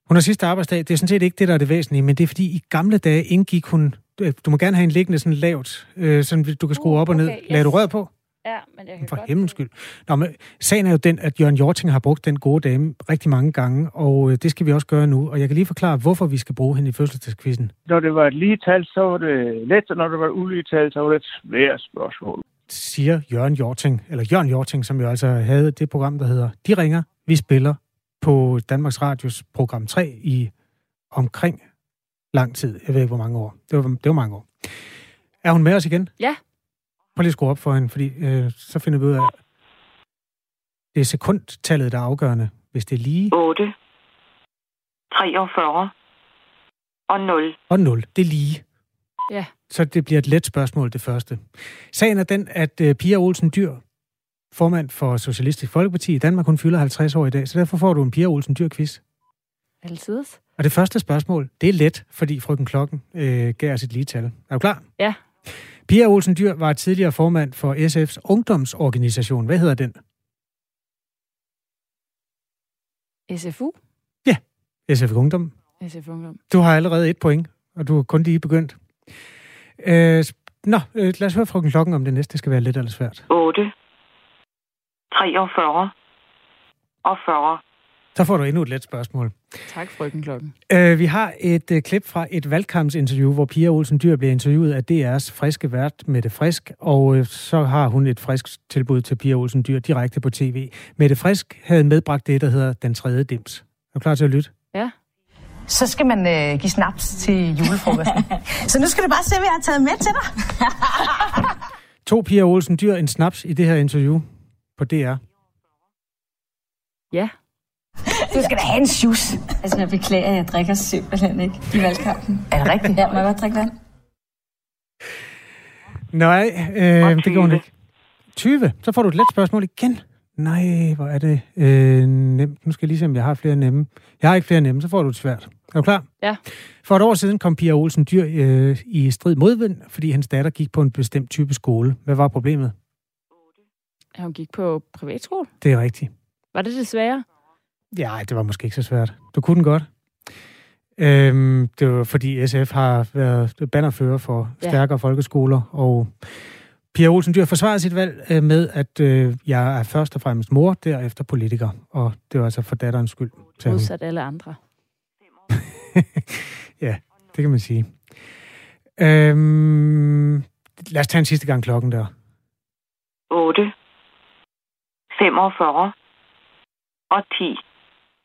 Hun har sidste arbejdsdag. Det er sådan set ikke det, der er det væsentlige, men det er fordi i gamle dage indgik hun... Øh, du må gerne have en liggende sådan lavt, øh, sådan du kan skrue uh, op og ned. Okay, yes. Lad du rør på? Ja, men jeg kan For himmelens skyld. Nå, men sagen er jo den, at Jørgen Jorting har brugt den gode dame rigtig mange gange, og øh, det skal vi også gøre nu. Og jeg kan lige forklare, hvorfor vi skal bruge hende i fødselsdagskvisten. Når det var et lige tal, så var det let, og når det var et ulige tal, så var det et svært spørgsmål. Siger Jørgen Jorting, eller Jørgen Jorting, som jo altså havde det program, der hedder De ringer, vi spiller, på Danmarks Radios program 3 i omkring lang tid. Jeg ved ikke, hvor mange år. Det var, det var mange år. Er hun med os igen? Ja. Prøv lige at skrue op for hende, fordi øh, så finder vi ud af, det er sekundtallet, der er afgørende. Hvis det er lige... 8, 43 og 0. Og 0. Det er lige. Ja. Så det bliver et let spørgsmål, det første. Sagen er den, at øh, Pia Olsen Dyr formand for Socialistisk Folkeparti i Danmark. Hun fylder 50 år i dag, så derfor får du en Pia Olsen Dyr quiz. Altid. Og det første spørgsmål, det er let, fordi frøken Klokken øh, gav os et lige tal. Er du klar? Ja. Pia Olsen Dyr var tidligere formand for SF's ungdomsorganisation. Hvad hedder den? SFU? Ja, SF Ungdom. SF Ungdom. Du har allerede et point, og du er kun lige begyndt. Øh, nå, øh, lad os høre frøken Klokken, om det næste skal være let eller svært. 8, 43 og 40. Så får du endnu et let spørgsmål. Tak, frøken Klokken. Øh, vi har et øh, klip fra et valgkampsinterview, hvor Pia Olsen Dyr bliver interviewet af DR's friske vært Mette Frisk, og øh, så har hun et frisk tilbud til Pia Olsen Dyr direkte på tv. Mette Frisk havde medbragt det, der hedder Den tredje dims. Er du klar til at lytte? Ja. Så skal man øh, give snaps til julefrokosten. så nu skal du bare se, hvad jeg har taget med til dig. to Pia Olsen Dyr en snaps i det her interview på DR. Ja. Du skal da have en sjus. Altså, jeg beklager, jeg drikker simpelthen ikke i valgkampen. Er det rigtigt? Ja, må jeg godt drikke vand? Nej, øh, det går hun ikke. 20. Så får du et let spørgsmål igen. Nej, hvor er det øh, nemt. Nu skal jeg lige se, om jeg har flere nemme. Jeg har ikke flere nemme, så får du det svært. Er du klar? Ja. For et år siden kom Pia Olsen Dyr øh, i strid modvind, fordi hans datter gik på en bestemt type skole. Hvad var problemet? Ja, hun gik på privatskole. Det er rigtigt. Var det det svære? Ja, det var måske ikke så svært. Du kunne den godt. Øhm, det var fordi SF har været bannerfører for Ja. stærkere folkeskoler, og Pia Olsen Dyr forsvarede sit valg øh, med, at øh, jeg er først og fremmest mor, derefter politiker, og det var altså for datterens skyld. Modsat alle andre. Ja, det kan man sige. Øhm, lad os tage en sidste gang klokken der. 8, 45 og 10.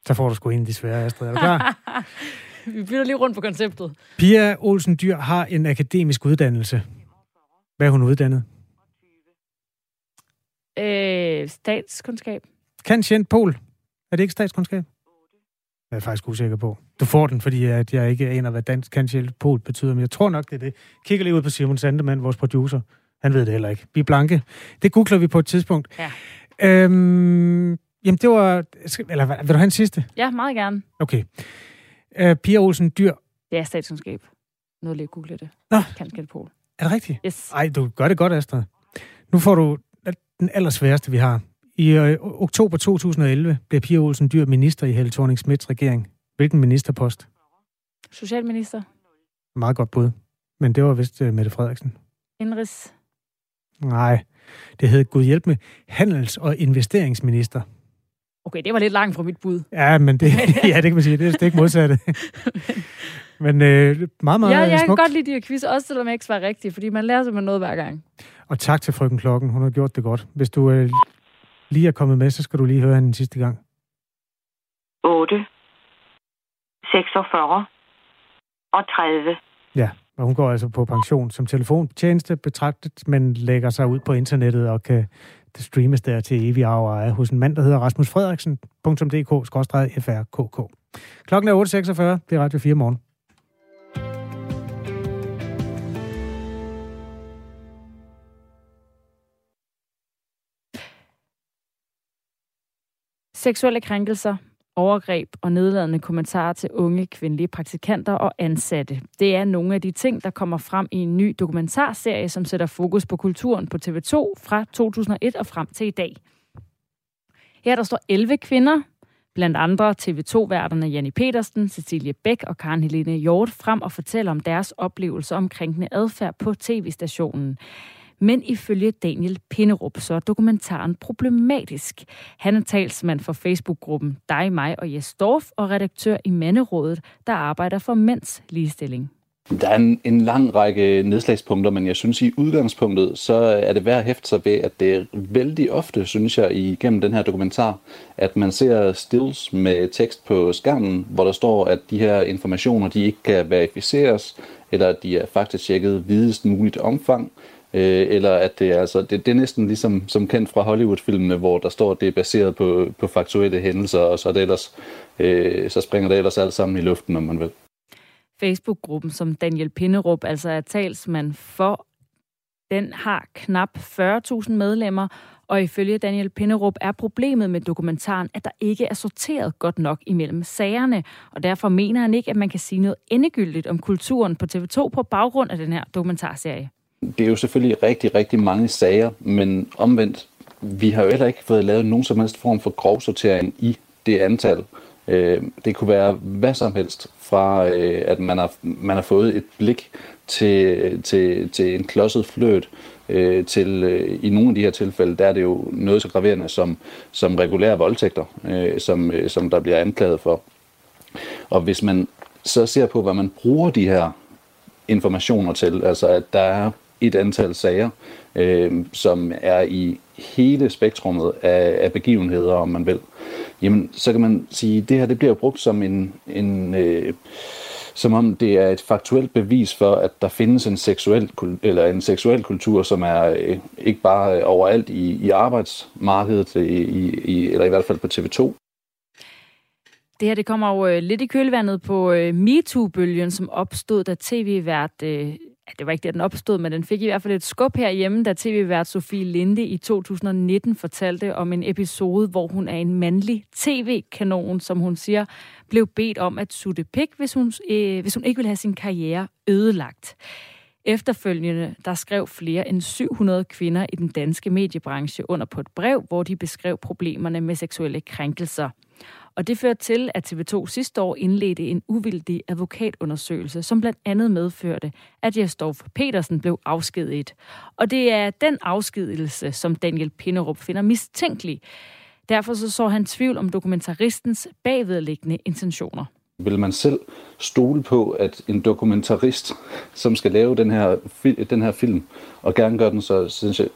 Så får du sgu en af de svære, Astrid. Er du klar? Vi bytter lige rundt på konceptet. Pia Olsen Dyr har en akademisk uddannelse. Hvad er hun uddannet? Øh, statskundskab. Kant Pol. Er det ikke statskundskab? Jeg er faktisk usikker på. Du får den, fordi at jeg ikke aner, hvad dansk Kant Pol betyder, men jeg tror nok, det er det. Kigger lige ud på Simon Sandemann, vores producer. Han ved det heller ikke. Vi er blanke. Det googler vi på et tidspunkt. Ja. Øhm, jamen, det var... Eller vil du have en sidste? Ja, meget gerne. Okay. Øh, Pia Olsen Dyr. Det er statskundskab. Nu lige google det. Nå. Kan skille på. Er det rigtigt? Yes. Ej, du gør det godt, Astrid. Nu får du den allersværeste, vi har. I øh, oktober 2011 blev Pia Olsen Dyr minister i Helle thorning Smiths regering. Hvilken ministerpost? Socialminister. Meget godt bud. Men det var vist uh, Mette Frederiksen. Indrigs. Nej, det hed Gud hjælp med handels- og investeringsminister. Okay, det var lidt langt fra mit bud. Ja, men det, ja, det kan man sige. Det er stik modsatte. men øh, meget, meget Ja, jeg kan smukt. godt lide de her quiz, også selvom jeg ikke svarer rigtigt, fordi man lærer simpelthen noget hver gang. Og tak til frøken Klokken. Hun har gjort det godt. Hvis du øh, lige er kommet med, så skal du lige høre hende en sidste gang. 8, 46 og 30. Ja, og hun går altså på pension som telefontjeneste betragtet, men lægger sig ud på internettet og kan det streames der til evig arv og hos en mand, der hedder Rasmus Frederiksen.dk-frkk. Klokken er 8.46. Det er Radio 4 morgen. Seksuelle krænkelser, overgreb og nedladende kommentarer til unge kvindelige praktikanter og ansatte. Det er nogle af de ting, der kommer frem i en ny dokumentarserie, som sætter fokus på kulturen på TV2 fra 2001 og frem til i dag. Her der står 11 kvinder, blandt andre TV2-værterne Janni Petersen, Cecilie Bæk og Karen Helene Hjort frem og fortæller om deres oplevelser om krænkende adfærd på tv-stationen. Men ifølge Daniel Pinderup, så er dokumentaren problematisk. Han er talsmand for Facebook-gruppen Dig, mig og Jes Dorf og redaktør i Manderådet, der arbejder for mænds ligestilling. Der er en, en lang række nedslagspunkter, men jeg synes i udgangspunktet, så er det værd at hæfte sig ved, at det er vældig ofte, synes jeg, igennem den her dokumentar, at man ser stills med tekst på skærmen, hvor der står, at de her informationer, de ikke kan verificeres, eller at de er faktisk tjekket videst muligt omfang, øh, eller at det er, altså, det, det er næsten ligesom som kendt fra Hollywood-filmene, hvor der står, at det er baseret på, på faktuelle hændelser, og så, er det ellers, øh, så springer det ellers alt sammen i luften, om man vil. Facebook-gruppen, som Daniel Pinderup altså er talsmand for, den har knap 40.000 medlemmer, og ifølge Daniel Pinderup er problemet med dokumentaren, at der ikke er sorteret godt nok imellem sagerne, og derfor mener han ikke, at man kan sige noget endegyldigt om kulturen på TV2 på baggrund af den her dokumentarserie. Det er jo selvfølgelig rigtig, rigtig mange sager, men omvendt, vi har jo heller ikke fået lavet nogen som helst form for grovsortering i det antal. Øh, Det kunne være hvad som helst, fra øh, at man har, man har fået et blik til, til, til en klodset fløt, øh, til øh, i nogle af de her tilfælde, der er det jo noget så graverende som, som regulære voldtægter, øh, som, øh, som der bliver anklaget for. Og hvis man så ser på, hvad man bruger de her informationer til, altså at der er et antal sager, øh, som er i hele spektrummet af, af begivenheder, om man vil, jamen så kan man sige, at det her det bliver brugt som en, en øh, som om det er et faktuelt bevis for, at der findes en seksuel, eller en seksuel kultur, som er øh, ikke bare øh, overalt i, i arbejdsmarkedet, øh, i, i, eller i hvert fald på TV2, Det her det kommer jo øh, lidt i kølvandet på MeToo-bølgen, som opstod, da tv-vært ja, det var ikke der, den opstod, men den fik i hvert fald et skub herhjemme, da tv-vært Sofie Linde i 2019 fortalte om en episode, hvor hun er en mandlig tv-kanon, som hun siger, blev bedt om at sutte pik, hvis hun, øh, hvis hun ikke ville have sin karriere ødelagt. Efterfølgende, der skrev flere end 700 kvinder i den danske mediebranche under på et brev, hvor de beskrev problemerne med seksuelle krænkelser. Og det førte til, at TV2 sidste år indledte en uvildig advokatundersøgelse, som blandt andet medførte, at Jesdorf Petersen blev afskediget. Og det er den afskedelse, som Daniel Pinderup finder mistænkelig. Derfor så, så han tvivl om dokumentaristens bagvedliggende intentioner. Vil man selv stole på, at en dokumentarist, som skal lave den her, den her film, og gerne gøre den så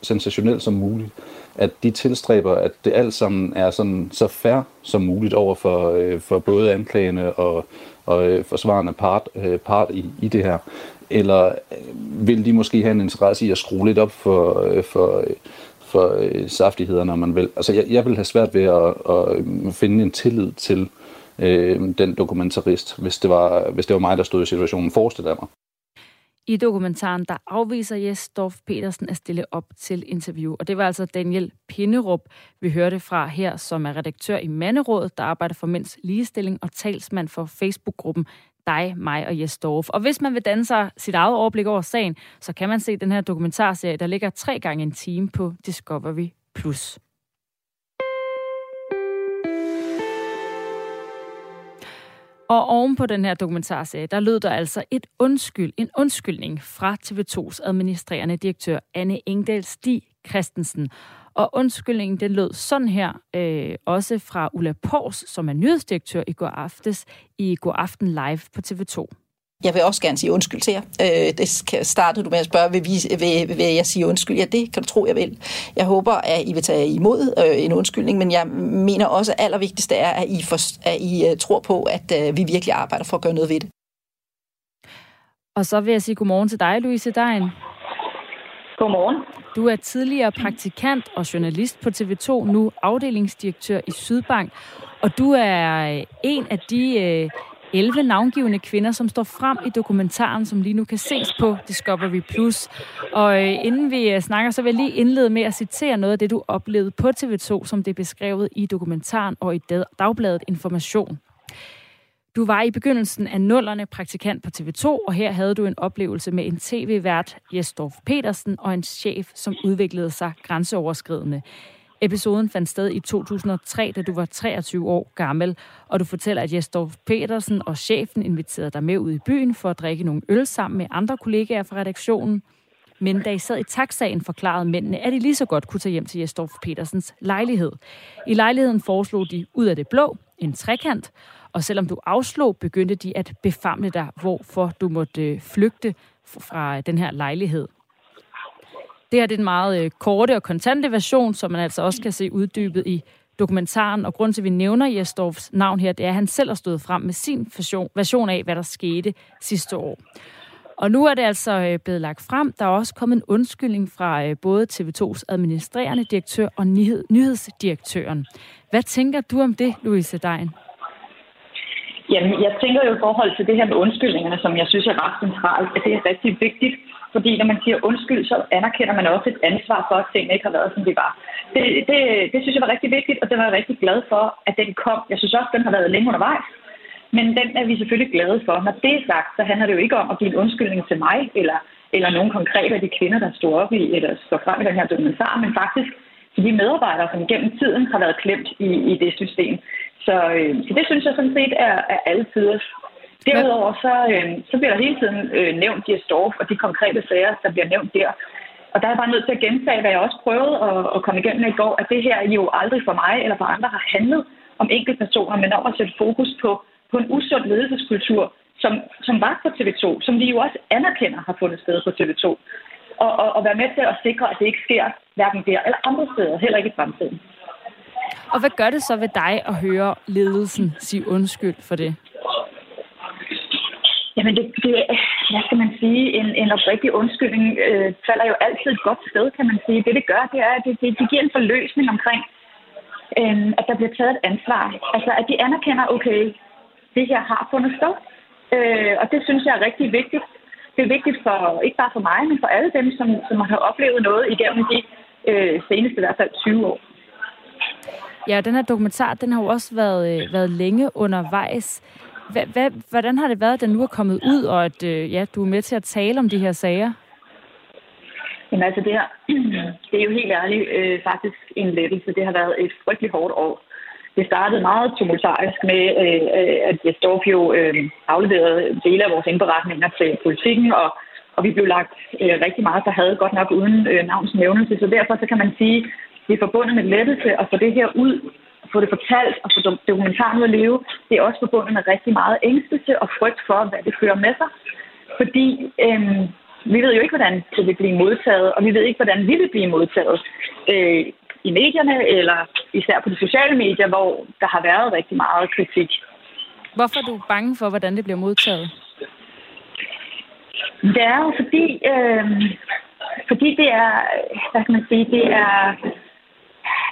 sensationel som muligt, at de tilstræber, at det alt sammen er sådan, så fair som muligt over for, øh, for både anklagende og, og øh, forsvarende part, øh, part i, i det her? Eller øh, vil de måske have en interesse i at skrue lidt op for, øh, for, øh, for øh, saftighederne, man vil? Altså, jeg, jeg vil have svært ved at, at øh, finde en tillid til, øh, den dokumentarist, hvis det, var, hvis det var mig, der stod i situationen, forestiller mig. I dokumentaren, der afviser Jes Dorf Petersen at stille op til interview. Og det var altså Daniel Pinderup, vi hørte fra her, som er redaktør i Manderådet, der arbejder for mænds ligestilling og talsmand for Facebook-gruppen dig, mig og Jes Dorf. Og hvis man vil danne sig sit eget overblik over sagen, så kan man se den her dokumentarserie, der ligger tre gange en time på Discovery+. Plus. Og oven på den her dokumentarserie, der lød der altså et undskyld, en undskyldning fra TV2's administrerende direktør Anne Engdahl Stig Christensen. Og undskyldningen, den lød sådan her, øh, også fra Ulla Pors, som er nyhedsdirektør i går aftes i går aften live på TV2. Jeg vil også gerne sige undskyld til jer. Øh, det startede du med at spørge, vil, vi, vil, vil jeg sige undskyld? Ja, det kan du tro, jeg vil. Jeg håber, at I vil tage imod øh, en undskyldning, men jeg mener også, at allervigtigste er, at I, for, at I uh, tror på, at uh, vi virkelig arbejder for at gøre noget ved det. Og så vil jeg sige godmorgen til dig, Louise Dein. Godmorgen. Du er tidligere praktikant og journalist på TV2, nu afdelingsdirektør i Sydbank. Og du er en af de øh, 11 navngivende kvinder, som står frem i dokumentaren, som lige nu kan ses på Discovery+. Plus. Og øh, inden vi øh, snakker, så vil jeg lige indlede med at citere noget af det, du oplevede på TV2, som det er beskrevet i dokumentaren og i dagbladet Information. Du var i begyndelsen af nullerne praktikant på TV2, og her havde du en oplevelse med en tv-vært, Jesdorf Petersen, og en chef, som udviklede sig grænseoverskridende. Episoden fandt sted i 2003, da du var 23 år gammel, og du fortæller, at Jesdorf Petersen og chefen inviterede dig med ud i byen for at drikke nogle øl sammen med andre kollegaer fra redaktionen. Men da I sad i taxaen, forklarede mændene, at I lige så godt kunne tage hjem til Jesdorf Petersens lejlighed. I lejligheden foreslog de ud af det blå en trekant, og selvom du afslog, begyndte de at befamle dig, hvorfor du måtte flygte fra den her lejlighed. Det her det er en meget øh, korte og kontante version, som man altså også kan se uddybet i dokumentaren. Og grund til, at vi nævner Jesdorfs navn her, det er, at han selv har stået frem med sin version, version af, hvad der skete sidste år. Og nu er det altså øh, blevet lagt frem. Der er også kommet en undskyldning fra øh, både TV2's administrerende direktør og nyhed, nyhedsdirektøren. Hvad tænker du om det, Louise Dein? Jamen, jeg tænker jo i forhold til det her med undskyldningerne, som jeg synes er ret centralt, at det er rigtig vigtigt, fordi når man siger undskyld, så anerkender man også et ansvar for, at tingene ikke har været, som de var. Det, det, det synes jeg var rigtig vigtigt, og det var jeg rigtig glad for, at den kom. Jeg synes også, at den har været længe undervejs. Men den er vi selvfølgelig glade for. Når det er sagt, så handler det jo ikke om at give en undskyldning til mig, eller, eller nogen konkrete af de kvinder, der står op i, eller står frem i den her dokumentar, men faktisk til de medarbejdere, som gennem tiden har været klemt i, i det system. Så, øh, så det synes jeg sådan set er, er alle tiders. Derudover så, øh, så bliver der hele tiden øh, nævnt Jesdorf og de konkrete sager, der bliver nævnt der. Og der er jeg bare nødt til at gentage, hvad jeg også prøvede at, at komme igennem i går, at det her jo aldrig for mig eller for andre har handlet om enkeltpersoner, men om at sætte fokus på, på en usund ledelseskultur, som, som var på TV2, som vi jo også anerkender har fundet sted på TV2. Og, og, og være med til at sikre, at det ikke sker hverken der eller andre steder, heller ikke i fremtiden. Og hvad gør det så ved dig at høre ledelsen sige undskyld for det? Jamen, det, det, hvad skal man sige, en, en oprigtig undskyldning øh, falder jo altid et godt sted, kan man sige. Det, det gør, det er, at det, det, det giver en forløsning omkring, øh, at der bliver taget et ansvar. Altså, at de anerkender, okay, det her har fundet sted. Øh, og det synes jeg er rigtig vigtigt. det er vigtigt for, ikke bare for mig, men for alle dem, som, som har oplevet noget igennem de øh, seneste i hvert fald 20 år. Ja, den her dokumentar, den har jo også været, øh, været længe undervejs. Hva, hva, hvordan har det været, at den nu er kommet ud, og at øh, ja, du er med til at tale om de her sager? Jamen altså, det, her, det er jo helt ærligt øh, faktisk en lettelse. Det har været et frygteligt hårdt år. Det startede meget tumultarisk med, øh, øh at Jesdorf jo øh, afleverede dele af vores indberetninger til politikken, og, og vi blev lagt øh, rigtig meget for had, godt nok uden øh, navns nævnelse. Så derfor så kan man sige, det er forbundet med lettelse at få det her ud, få det fortalt og få dokumentaren ud at leve. Det er også forbundet med rigtig meget ængstelse og frygt for, hvad det fører med sig. Fordi øh, vi ved jo ikke, hvordan det vil blive modtaget, og vi ved ikke, hvordan vi vil blive modtaget øh, i medierne, eller især på de sociale medier, hvor der har været rigtig meget kritik. Hvorfor er du bange for, hvordan det bliver modtaget? Det er jo fordi, øh, fordi det er, hvad kan man sige, det er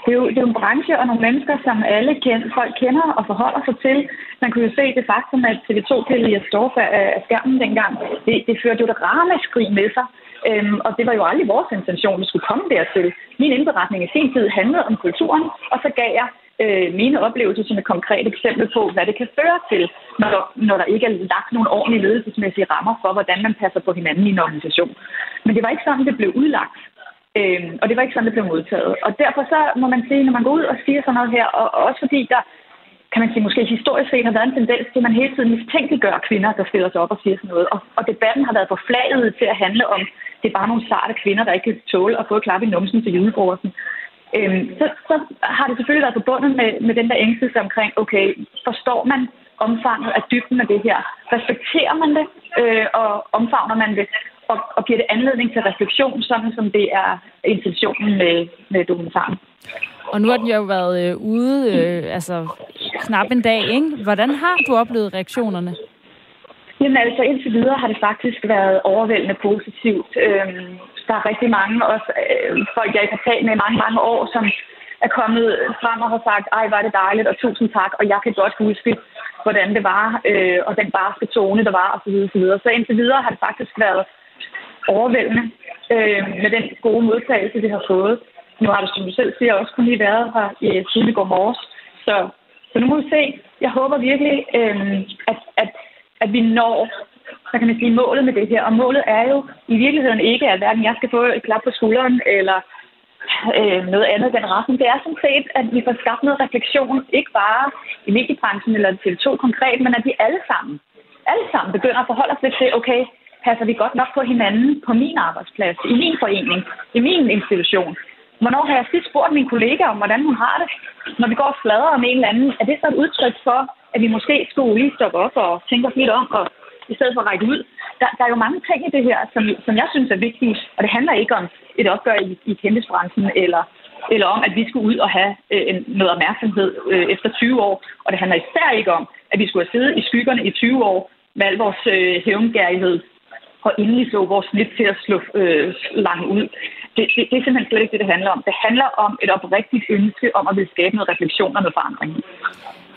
det er, jo, det er jo en branche og nogle mennesker, som alle kender, folk kender og forholder sig til. Man kunne jo se det faktum, at TV2 pillede i Storff af skærmen dengang. Det, det førte jo et ramaskrig med sig. Øhm, og det var jo aldrig vores intention, at vi skulle komme dertil. Min indberetning i sin tid handlede om kulturen, og så gav jeg øh, mine oplevelser som et konkret eksempel på, hvad det kan føre til, når, når der ikke er lagt nogle ordentlige ledelsesmæssige rammer for, hvordan man passer på hinanden i en organisation. Men det var ikke sådan, det blev udlagt. Øhm, og det var ikke sådan, det blev modtaget. Og derfor så må man sige, når man går ud og siger sådan noget her, og, også fordi der, kan man sige, måske historisk set har været en tendens til, at man hele tiden mistænkeliggør kvinder, der stiller sig op og siger sådan noget. Og, og debatten har været forflaget til at handle om, det er bare nogle sarte kvinder, der ikke kan tåle at få et klap i numsen til julefrokosten. Øhm, så, så har det selvfølgelig været forbundet med, med den der ængstelse omkring, okay, forstår man omfanget af dybden af det her? Respekterer man det, øh, og omfavner man det? Og, og giver det anledning til refleksion, sådan som det er intentionen med, med dokumentaren. Og nu har den jo været øh, ude øh, altså knap en dag, ikke? Hvordan har du oplevet reaktionerne? Jamen altså indtil videre har det faktisk været overvældende positivt. Øhm, der er rigtig mange også øh, folk, jeg har talt med i mange, mange år, som er kommet frem og har sagt, ej, var det dejligt, og tusind tak, og jeg kan godt huske, hvordan det var, øh, og den barske tone, der var, osv. Så, videre. så indtil videre har det faktisk været overvældende øh, med den gode modtagelse, det har fået. Nu har det, som du selv siger, også kun lige været her i siden i går morges. Så, så nu må vi se. Jeg håber virkelig, øh, at, at, at vi når så kan man sige, målet med det her. Og målet er jo i virkeligheden ikke, at hverken jeg skal få et klap på skulderen, eller øh, noget andet den resten. Det er sådan set, at vi får skabt noget refleksion, ikke bare i mediebranchen eller til 2 konkret, men at vi alle sammen, alle sammen begynder at forholde os lidt til, okay, passer vi godt nok på hinanden på min arbejdsplads, i min forening, i min institution? Hvornår har jeg sidst spurgt min kollega om, hvordan hun har det? Når vi går og flader om en eller anden, er det så et udtryk for, at vi måske skulle lige stoppe op og tænke os lidt om, og i stedet for at række ud? Der, der er jo mange ting i det her, som, som jeg synes er vigtige, og det handler ikke om et opgør i, i kendisbranchen, eller, eller om, at vi skulle ud og have øh, en, noget opmærksomhed øh, efter 20 år. Og det handler især ikke om, at vi skulle have siddet i skyggerne i 20 år med al vores øh, hævngærighed og endelig så vores snit til at slå øh, langt ud. Det, det, det er simpelthen slet ikke det, det handler om. Det handler om et oprigtigt ønske om at vil skabe noget refleksion og noget forandring.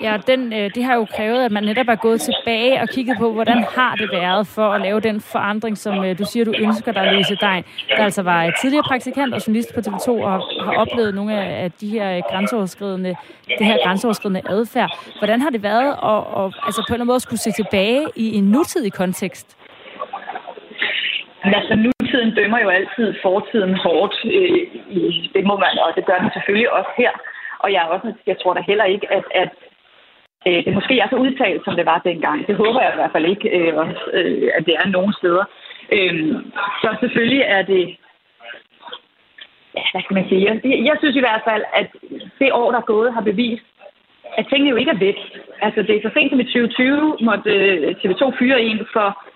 Ja, den, øh, det har jo krævet, at man netop er gået tilbage og kigget på, hvordan har det været for at lave den forandring, som øh, du siger, du ønsker dig, Louise Dein, der altså var tidligere praktikant og journalist på TV2 og har oplevet nogle af de her øh, grænseoverskridende, det her grænseoverskridende adfærd. Hvordan har det været at, at altså på en eller anden måde skulle se tilbage i en nutidig kontekst? Men altså, nutiden dømmer jo altid fortiden hårdt. Øh, det må man, og det gør den selvfølgelig også her. Og jeg, også, jeg tror da heller ikke, at, at øh, det måske er så udtalt, som det var dengang. Det håber jeg i hvert fald ikke, øh, øh, at det er nogen steder. Øh, så selvfølgelig er det... Ja, hvad skal man sige? Jeg, jeg synes i hvert fald, at det år, der er gået, har bevist, at tingene jo ikke er væk. Altså, det er så sent som i 2020 måtte øh, TV2 fyre en for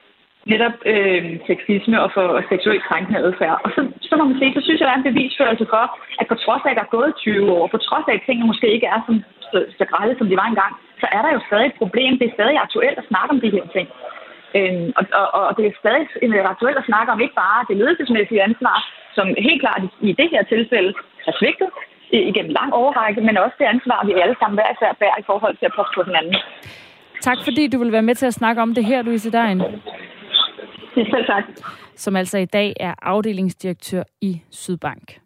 netop øh, sexisme og for seksuelt krænkende adfærd. Og så, så må man sige, så synes jeg, der er en bevisførelse for, at på trods af, at der er gået 20 år, på trods af, at tingene måske ikke er som, så, så grælde, som de var engang, så er der jo stadig et problem. Det er stadig aktuelt at snakke om de her ting. Øhm, og, og, og det er stadig øh, aktuelt at snakke om ikke bare det ledelsesmæssige ansvar, som helt klart i, i det her tilfælde er svigtet igennem lang overrække, men også det ansvar, vi alle sammen hver især bærer i forhold til at passe på hinanden. Tak fordi du vil være med til at snakke om det her, Louise Dein. Det selv tak. Som altså i dag er afdelingsdirektør i Sydbank.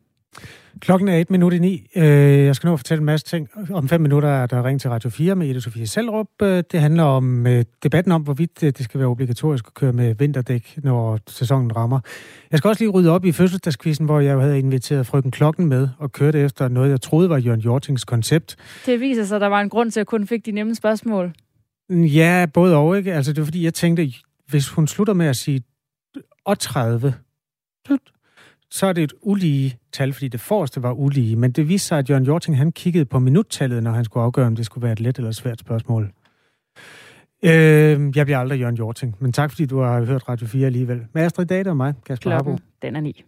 Klokken er et minut i ni. Øh, jeg skal nå at fortælle en masse ting. Om fem minutter er der ring til Radio 4 med Ida Sofie Selvrup. Øh, det handler om øh, debatten om, hvorvidt det skal være obligatorisk at køre med vinterdæk, når sæsonen rammer. Jeg skal også lige rydde op i fødselsdagskvisten, hvor jeg jo havde inviteret frøken Klokken med og kørte efter noget, jeg troede var Jørgen Jortings koncept. Det viser sig, at der var en grund til, at jeg kun fik de nemme spørgsmål. Ja, både og, ikke? Altså, det var fordi, jeg tænkte, hvis hun slutter med at sige 30, så er det et ulige tal, fordi det forreste var ulige. Men det viste sig, at Jørgen Jorting han kiggede på minuttallet, når han skulle afgøre, om det skulle være et let eller svært spørgsmål. Øh, jeg bliver aldrig Jørgen Jorting, men tak fordi du har hørt Radio 4 alligevel. Med Astrid Date og mig, Kasper Harbo. den er ni.